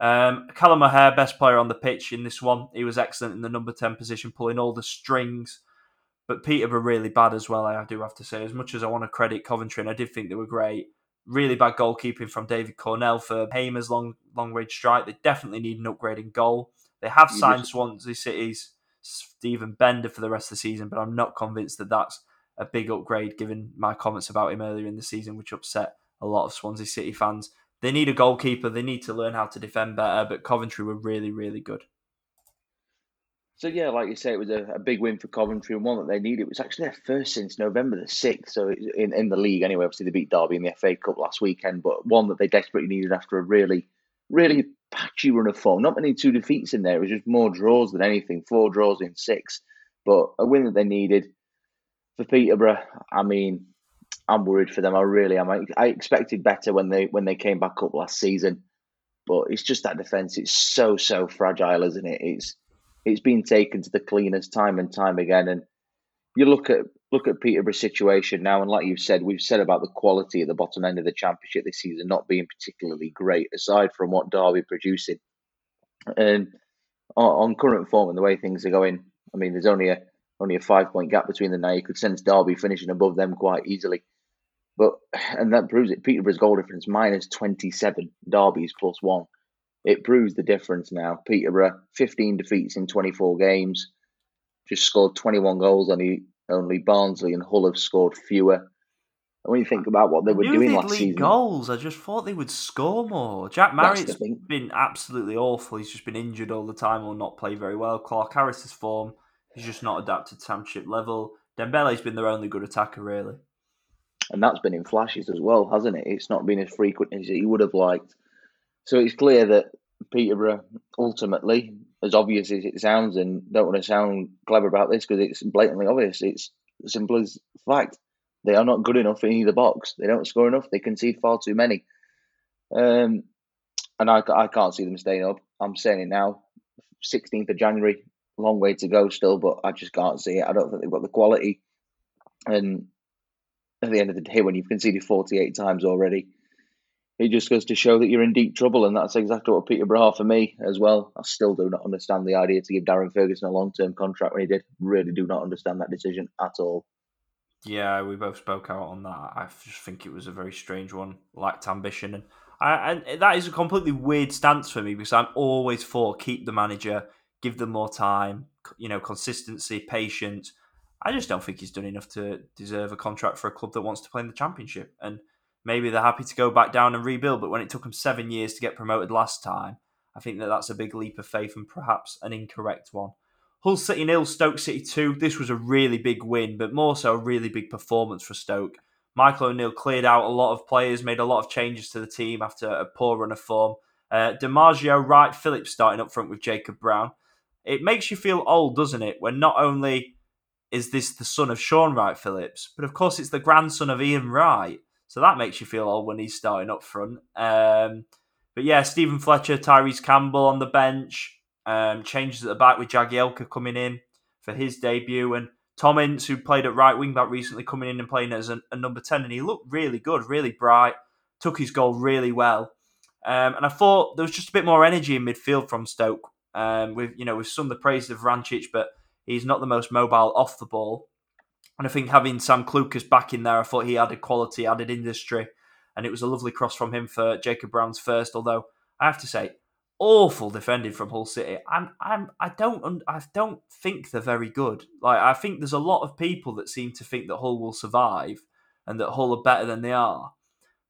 Um, Callum O'Hare, best player on the pitch in this one. He was excellent in the number 10 position, pulling all the strings. But Peterborough really bad as well, I do have to say. As much as I want to credit Coventry, and I did think they were great, really bad goalkeeping from David Cornell for Hamer's long long range strike. They definitely need an upgrade in goal. They have signed Swansea City's Steven Benda for the rest of the season, but I'm not convinced that that's a big upgrade given my comments about him earlier in the season, which upset a lot of Swansea City fans. They need a goalkeeper. They need to learn how to defend better, but Coventry were really, really good. So yeah, like you say, it was a, a big win for Coventry and one that they needed. It was actually their first since November the sixth. So in in the league anyway. Obviously they beat Derby in the FA Cup last weekend, but one that they desperately needed after a really, really patchy run of form. Not many two defeats in there. It was just more draws than anything. Four draws in six, but a win that they needed for Peterborough. I mean, I'm worried for them. I really am. I, I expected better when they when they came back up last season, but it's just that defense. It's so so fragile, isn't it? It's it's been taken to the cleaners time and time again. And you look at look at Peterborough's situation now, and like you've said, we've said about the quality at the bottom end of the championship this season not being particularly great, aside from what Derby producing. And on, current form and the way things are going, I mean, there's only a only a five point gap between them now. You could sense Derby finishing above them quite easily. But and that proves it. Peterborough's goal difference minus twenty seven, Derby's plus one it proves the difference now. Peterborough, 15 defeats in 24 games, just scored 21 goals. Only only Barnsley and Hull have scored fewer. And when you think about what they were doing last season, goals. I just thought they would score more. Jack Marriott's been absolutely awful. He's just been injured all the time or not played very well. Clarke-Harris's form he's just not adapted to championship level. Dembele's been their only good attacker, really. And that's been in flashes as well, hasn't it? It's not been as frequent as he would have liked. So it's clear that Peterborough ultimately, as obvious as it sounds, and don't want to sound clever about this because it's blatantly obvious. It's simple as fact. They are not good enough in either box. They don't score enough. They concede far too many. Um, and I, I can't see them staying up. I'm saying it now. 16th of January, long way to go still, but I just can't see it. I don't think they've got the quality. And at the end of the day, when you've conceded 48 times already, it just goes to show that you're in deep trouble, and that's exactly what Peterborough for me as well. I still do not understand the idea to give Darren Ferguson a long term contract when he did. Really do not understand that decision at all. Yeah, we both spoke out on that. I just think it was a very strange one, lacked ambition, and I, and that is a completely weird stance for me because I'm always for keep the manager, give them more time, you know, consistency, patience. I just don't think he's done enough to deserve a contract for a club that wants to play in the championship, and maybe they're happy to go back down and rebuild. But when it took them seven years to get promoted last time, I think that that's a big leap of faith and perhaps an incorrect one. Hull City nil, Stoke City two. This was a really big win, but more so a really big performance for Stoke. Michael O'Neill cleared out a lot of players, made a lot of changes to the team after a poor run of form. Uh, D'Margio, Wright, Phillips starting up front with Jacob Brown. It makes you feel old, doesn't it? When not only is this the son of Shaun Wright-Phillips, but of course it's the grandson of Ian Wright. So that makes you feel old when he's starting up front. Um, but yeah, Steven Fletcher, Tyrese Campbell on the bench, um, changes at the back with Jagielka coming in for his debut, and Tom Ince, who played at right wing back recently, coming in and playing as a, a, number 10, and he looked really good, really bright, took his goal really well. Um, and I thought there was just a bit more energy in midfield from Stoke, um, with you know with some of the praise of Vrancic, but he's not the most mobile off the ball. And I think having Sam Clucas back in there, I thought he added quality, added industry, and it was a lovely cross from him for Jacob Brown's first. Although I have to say, awful defending from Hull City. I'm, I'm, I don't, I don't think they're very good. Like I think there's a lot of people that seem to think that Hull will survive and that Hull are better than they are.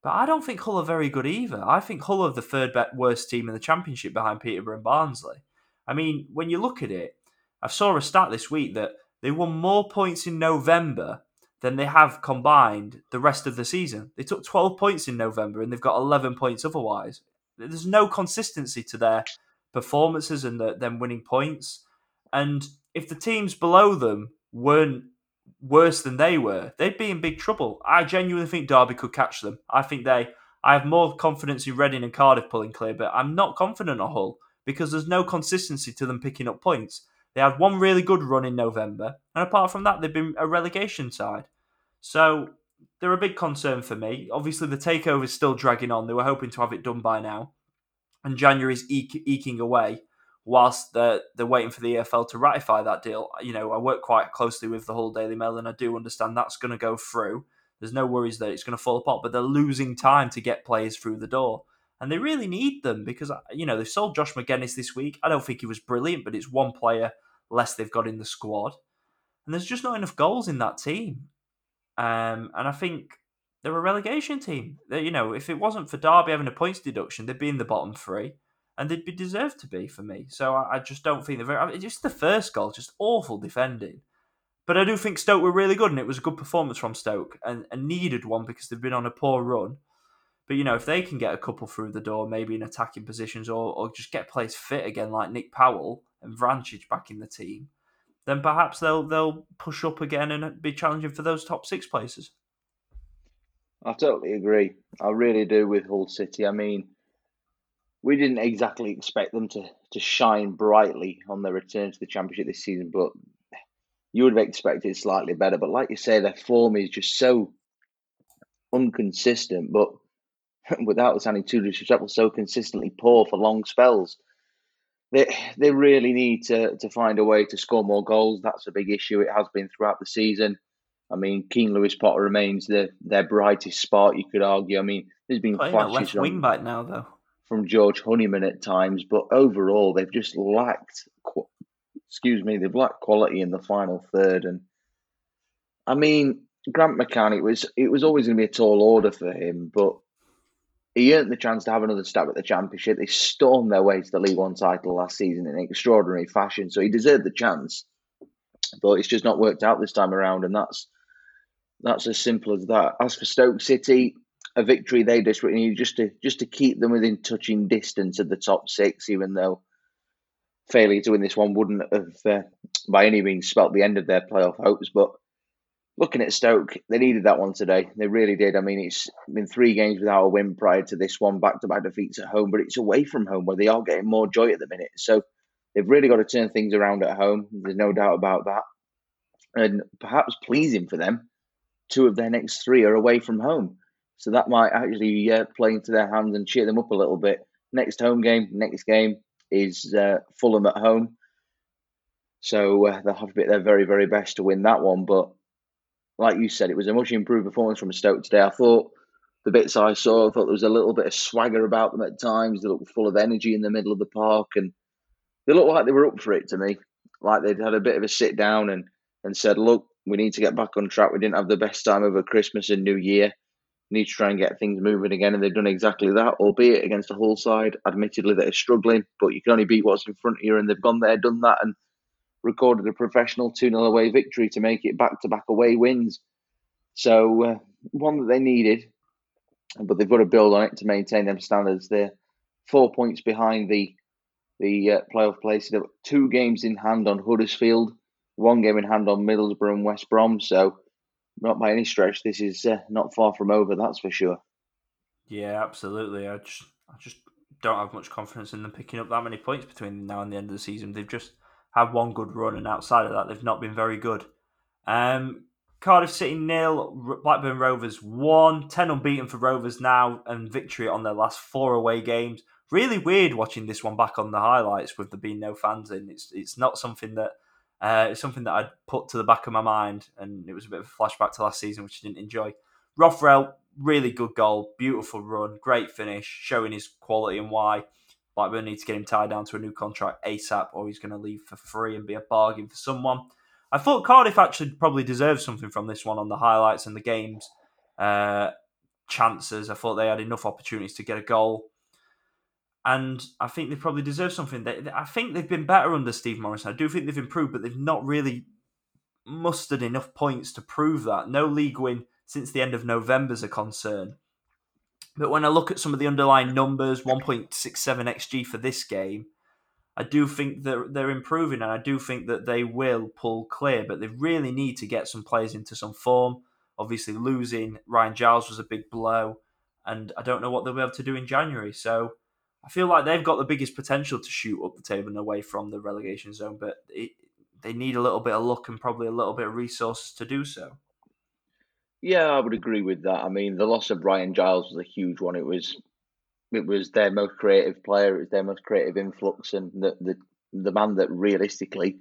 But I don't think Hull are very good either. I think Hull are the third worst team in the championship behind Peterborough and Barnsley. I mean, when you look at it, I saw a stat this week that they won more points in November than they have combined the rest of the season. They took 12 points in November and they've got 11 points otherwise. There's no consistency to their performances and the, them winning points. And if the teams below them weren't worse than they were, they'd be in big trouble. I genuinely think Derby could catch them. I think they. I have more confidence in Reading and Cardiff pulling clear, but I'm not confident on Hull because there's no consistency to them picking up points. They had one really good run in November, and apart from that, they've been a relegation side. So they're a big concern for me. Obviously, the takeover is still dragging on. They were hoping to have it done by now. and January's eke, eking away whilst they're, they're waiting for the EFL to ratify that deal. You know, I work quite closely with the Hull Daily Mail and I do understand that's going to go through. There's no worries that it's going to fall apart, but they're losing time to get players through the door. And they really need them because, you know, they've sold Josh Magennis this week. I don't think he was brilliant, but it's one player less they've got in the squad. And there's just not enough goals in that team. Um, and I think they're a relegation team. They, you know, if it wasn't for Derby having a points deduction, they'd be in the bottom three, and they'd be deserved to be for me. So I, I just don't think they're very. Just the first goal, just awful defending. But I do think Stoke were really good, and it was a good performance from Stoke, and, and needed one because they've been on a poor run. But you know, if they can get a couple through the door, maybe in attacking positions, or, or just get players fit again, like Nick Powell and Vrancic back in the team, then perhaps they'll they'll push up again and be challenging for those top six places. I totally agree. I really do with Hull City. I mean, we didn't exactly expect them to, to shine brightly on their return to the championship this season, but you would have expected slightly better. But like you say, their form is just so inconsistent, but [LAUGHS] without sounding too disrespectful, so consistently poor for long spells. They they really need to, to find a way to score more goals. That's a big issue. It has been throughout the season. I mean, Keane Lewis Potter remains the, their brightest spark, you could argue. I mean, there's been Playing flashes left wing back now, though, from George Honeyman at times, but overall, they've just lacked. Excuse me, they've lacked quality in the final third, and I mean, Grant McCann, it was it was always going to be a tall order for him, but he earned the chance to have another stab at the championship. They stormed their way to the League One title last season in an extraordinary fashion, so he deserved the chance. But it's just not worked out this time around, and that's that's as simple as that. As for Stoke City, a victory they desperately need just to just to keep them within touching distance of the top six, even though failure to win this one wouldn't have uh, by any means spelt the end of their playoff hopes. But looking at Stoke, they needed that one today. They really did. I mean, it's been three games without a win prior to this one, back to back defeats at home, but it's away from home where they are getting more joy at the minute. So they've really got to turn things around at home. There's no doubt about that. And perhaps pleasing for them two of their next three are away from home. So that might actually uh, play into their hands and cheer them up a little bit. Next home game, next game is uh, Fulham at home. So uh, they'll have to be their very, very best to win that one. But like you said, it was a much improved performance from Stoke today. I thought the bits I saw, I thought there was a little bit of swagger about them at times. They looked full of energy in the middle of the park, and they looked like they were up for it to me. Like they'd had a bit of a sit down and and said, "Look, we need to get back on track. We didn't have the best time over Christmas and New Year. We need to try and get things moving again, and they've done exactly that, albeit against a Hull side, admittedly, that is struggling, but you can only beat what's in front of you, and they've gone there, done that, and recorded a professional 2 0 away victory to make it back to back away wins. So, uh, one that they needed, but they've got to build on it to maintain them standards. They're four points behind the the uh, playoff place. They've got two games in hand on Huddersfield one game in hand on Middlesbrough and West Brom. So, not by any stretch, this is uh, not far from over. That's for sure. Yeah, absolutely. I just, I just don't have much confidence in them picking up that many points between now and the end of the season. They've just had one good run, and outside of that, they've not been very good. Um, Cardiff City nil, Blackburn Rovers one, 10 unbeaten for Rovers now, and victory on their last four away games. Really weird watching this one back on the highlights with there being no fans in. It's it's not something that uh, it's something that I'd put to the back of my mind, and it was a bit of a flashback to last season, which I didn't enjoy. Rothwell, really good goal, beautiful run, great finish, showing his quality and why Blackburn need to get him tied down to a new contract ASAP, or he's going to leave for free and be a bargain for someone. I thought Cardiff actually probably deserved something from this one on the highlights and the games uh, chances. I thought they had enough opportunities to get a goal and I think they probably deserve something. They, I think they've been better under Steve Morison. I do think they've improved, but they've not really mustered enough points to prove that. No league win since the end of November is a concern. But when I look at some of the underlying numbers, 1.67 xG for this game, I do think that they're improving, and I do think that they will pull clear. But they really need to get some players into some form. Obviously, losing Ryan Giles was a big blow, and I don't know what they'll be able to do in January. So I feel like they've got the biggest potential to shoot up the table and away from the relegation zone, but it, they need a little bit of luck and probably a little bit of resources to do so. Yeah, I would agree with that. I mean, the loss of Ryan Giles was a huge one. It was it was their most creative player, it was their most creative influx, and the the, the man that realistically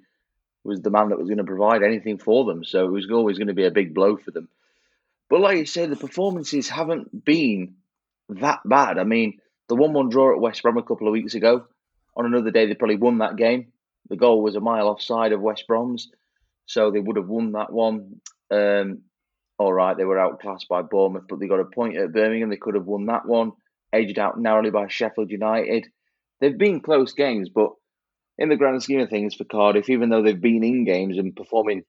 was the man that was going to provide anything for them. So it was always going to be a big blow for them. But like you say, the performances haven't been that bad. I mean, the one-one draw at West Brom a couple of weeks ago. On another day, they probably won that game. The goal was a mile offside of West Brom's, so they would have won that one. Um, all right, they were outclassed by Bournemouth, but they got a point at Birmingham. They could have won that one, edged out narrowly by Sheffield United. They've been close games, but in the grand scheme of things for Cardiff, even though they've been in games and performing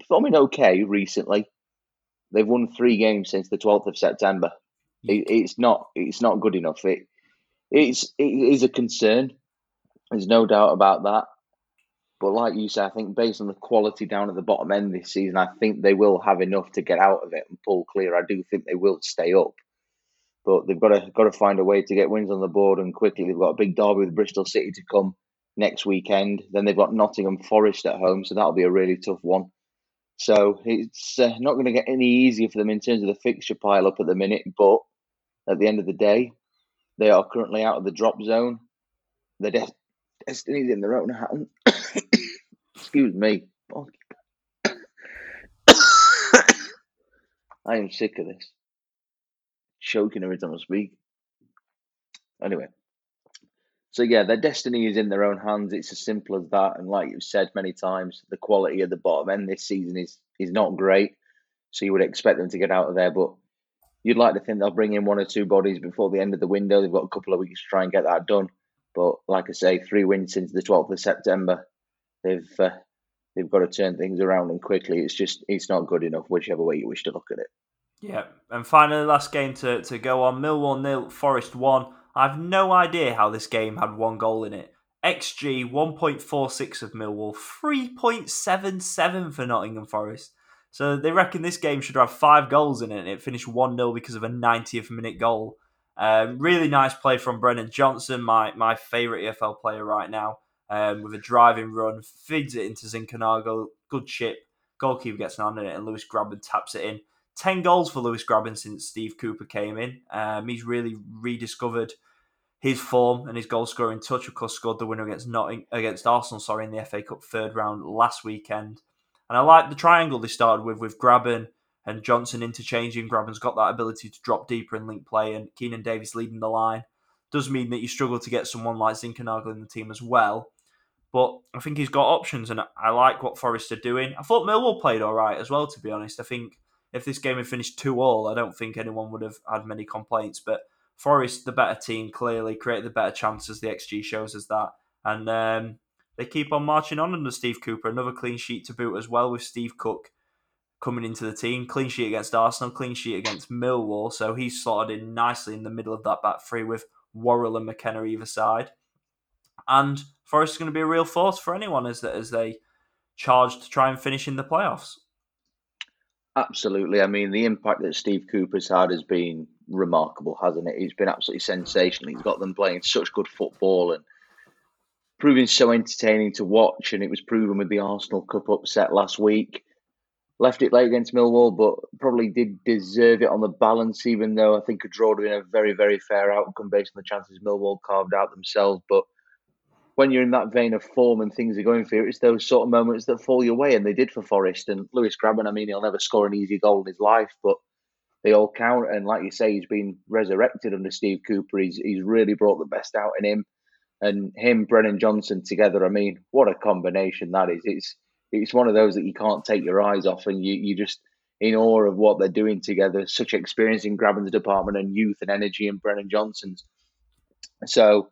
performing okay recently, they've won three games since the twelfth of September. It, it's not it's not good enough. It it's it is a concern. There's no doubt about that. But like you said, I think based on the quality down at the bottom end this season, I think they will have enough to get out of it and pull clear. I do think they will stay up, but they've got to got to find a way to get wins on the board and quickly. They've got a big derby with Bristol City to come next weekend. Then they've got Nottingham Forest at home, so that'll be a really tough one. So it's uh, not going to get any easier for them in terms of the fixture pile up at the minute. But at the end of the day, they are currently out of the drop zone. Their de- destiny's in their own hands. [COUGHS] Excuse me. [COUGHS] I am sick of this. Choking every time I speak. Anyway. So yeah, their destiny is in their own hands. It's as simple as that. And like you've said many times, the quality at the bottom end this season is is not great. So you would expect them to get out of there, but you'd like to think they'll bring in one or two bodies before the end of the window. They've got a couple of weeks to try and get that done. But like I say, three wins since the 12th of September. They've uh, they've got to turn things around and quickly. It's just it's not good enough, whichever way you wish to look at it. Yeah, and finally, last game to, to go on: Millwall nil, Forest one. I've no idea how this game had one goal in it. XG 1.46 of Millwall, 3.77 for Nottingham Forest. So they reckon this game should have five goals in it, and it finished 1 0 because of a 90th minute goal. Um, really nice play from Brennan Johnson, my, my favourite EFL player right now, um, with a driving run, feeds it into Zinckernagel, good chip. Goalkeeper gets an hand in it, and Lewis Grabban taps it in. 10 goals for Lewis Grabban since Steve Cooper came in. Um, he's really rediscovered his form and his goal scoring touch. Of course, scored the winner against Notting, against Arsenal, sorry, in the FA Cup third round last weekend. And I like the triangle they started with, with Grabban and Johnson interchanging. Grabban's got that ability to drop deeper and link play, and Keinan Davis leading the line. Does mean that you struggle to get someone like Zinckernagel in the team as well. But I think he's got options, and I like what Forest are doing. I thought Millwall played all right as well, to be honest. I think if this game had finished 2 all, I don't think anyone would have had many complaints. But Forest, the better team, clearly created the better chances. The XG shows us that, and um, they keep on marching on under Steve Cooper. Another clean sheet to boot as well with Steve Cook coming into the team. Clean sheet against Arsenal, clean sheet against Millwall. So he's slotted in nicely in the middle of that back three with Worrall and McKenna either side. And Forest is going to be a real force for anyone as, as they charge to try and finish in the playoffs. Absolutely. I mean, the impact that Steve Cooper's had has been remarkable, hasn't it? He's been absolutely sensational. He's got them playing such good football and proving so entertaining to watch. And it was proven with the Arsenal Cup upset last week. Left it late against Millwall, but probably did deserve it on the balance, even though I think a draw would have been a very, very fair outcome based on the chances Millwall carved out themselves. But when you're in that vein of form and things are going for you, it's those sort of moments that fall your way, and they did for Forest. And Lewis Grabban, I mean, he'll never score an easy goal in his life, but they all count. And like you say, he's been resurrected under Steve Cooper. He's he's really brought the best out in him, and him, Brennan Johnson together. I mean, what a combination that is! It's it's one of those that you can't take your eyes off, and you you just in awe of what they're doing together. Such experience in Grabban's department and youth and energy in Brennan Johnson's. So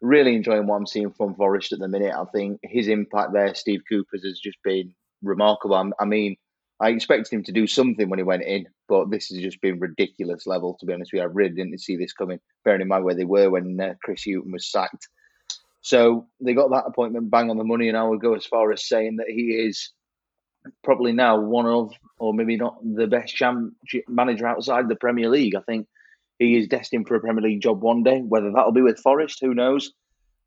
really enjoying what I'm seeing from Forest at the minute. I think his impact there, Steve Cooper's, has just been remarkable. I mean, I expected him to do something when he went in, but this has just been ridiculous level, to be honest with you. I really didn't see this coming, bearing in mind where they were when uh, Chris Hughton was sacked. So they got that appointment bang on the money, and I would go as far as saying that he is probably now one of, or maybe not the best manager outside the Premier League. I think he is destined for a Premier League job one day. Whether that'll be with Forest, who knows?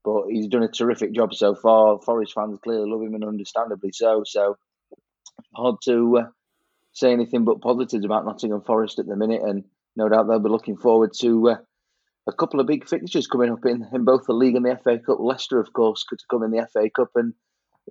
But he's done a terrific job so far. Forest fans clearly love him and understandably so. So hard to uh, say anything but positives about Nottingham Forest at the minute, and no doubt they'll be looking forward to uh, a couple of big fixtures coming up in, in both the league and the FA Cup. Leicester, of course, could come in the FA Cup, and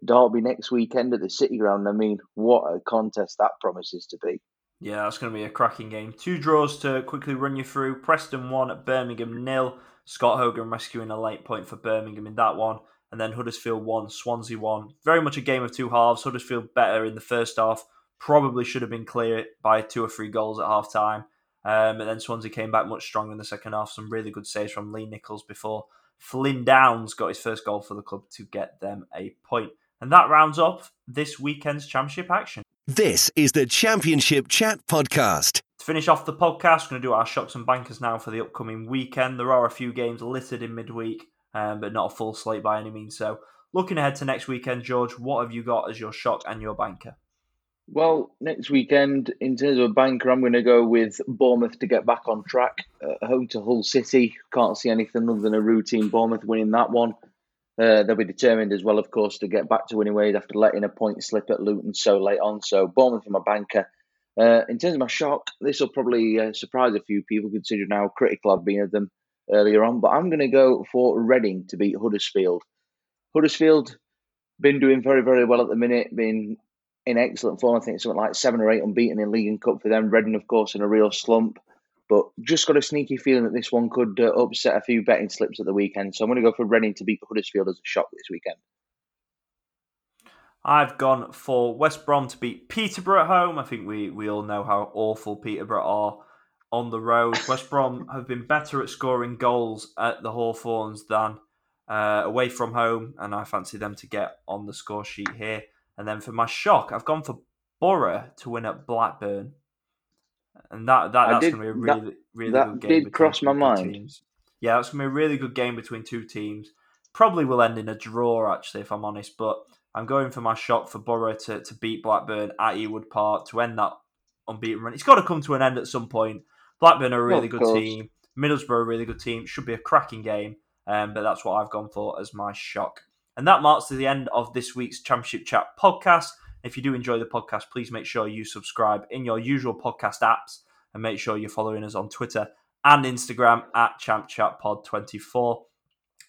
Derby next weekend at the City Ground. I mean, what a contest that promises to be. Yeah, that's going to be a cracking game. Two draws to quickly run you through. Preston 1 at Birmingham nil. Scott Hogan rescuing a late point for Birmingham in that one. And then Huddersfield 1, Swansea 1. Very much a game of two halves. Huddersfield better in the first half. Probably should have been clear by two or three goals at half time. Um, and then Swansea came back much stronger in the second half. Some really good saves from Lee Nicholls before Flynn Downes got his first goal for the club to get them a point. And that rounds off this weekend's championship action. This is the Championship Chat Podcast. To finish off the podcast, we're going to do our shocks and bankers now for the upcoming weekend. There are a few games littered in midweek, um, but not a full slate by any means. So, looking ahead to next weekend, George, what have you got as your shock and your banker? Well, next weekend, in terms of a banker, I'm going to go with Bournemouth to get back on track. Uh, home to Hull City. Can't see anything other than a routine Bournemouth winning that one. Uh, they'll be determined as well, of course, to get back to winning ways after letting a point slip at Luton so late on. So, Bournemouth for my banker. Uh, in terms of my shock, this will probably uh, surprise a few people considering how critical I've been of them earlier on. But I'm going to go for Reading to beat Huddersfield. Huddersfield been doing very, very well at the minute, been in excellent form. I think something like seven or eight unbeaten in League and Cup for them. Reading, of course, in a real slump. But just got a sneaky feeling that this one could uh, upset a few betting slips at the weekend. So I'm going to go for Reading to beat Huddersfield as a shock this weekend. I've gone for West Brom to beat Peterborough at home. I think we, we all know how awful Peterborough are on the road. West Brom have been better at scoring goals at the Hawthorns than uh, away from home, and I fancy them to get on the score sheet here. And then for my shock, I've gone for Borough to win at Blackburn, and that, that that's going to be a really that, really that good game. did cross my mind. Teams. Yeah, that's going to be a really good game between two teams. Probably will end in a draw, actually, if I'm honest. But I'm going for my shock for Borough to, to beat Blackburn at Ewood Park to end that unbeaten run. It's got to come to an end at some point. Blackburn are a really good team. Middlesbrough are a really good team. Should be a cracking game. Um, but that's what I've gone for as my shock. And that marks to the end of this week's Championship Chat podcast. If you do enjoy the podcast, please make sure you subscribe in your usual podcast apps and make sure you're following us on Twitter and Instagram at ChampChatPod24.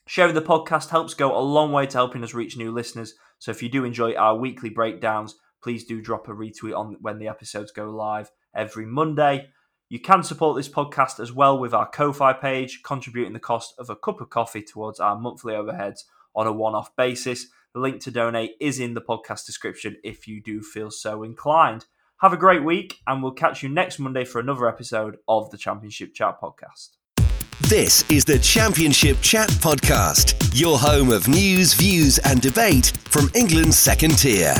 Sharing the podcast helps go a long way to helping us reach new listeners. So if you do enjoy our weekly breakdowns, please do drop a retweet on when the episodes go live every Monday. You can support this podcast as well with our Ko-Fi page, contributing the cost of a cup of coffee towards our monthly overheads on a one-off basis. The link to donate is in the podcast description if you do feel so inclined. Have a great week, and we'll catch you next Monday for another episode of the Championship Chat Podcast. This is the Championship Chat Podcast, your home of news, views, and debate from England's second tier.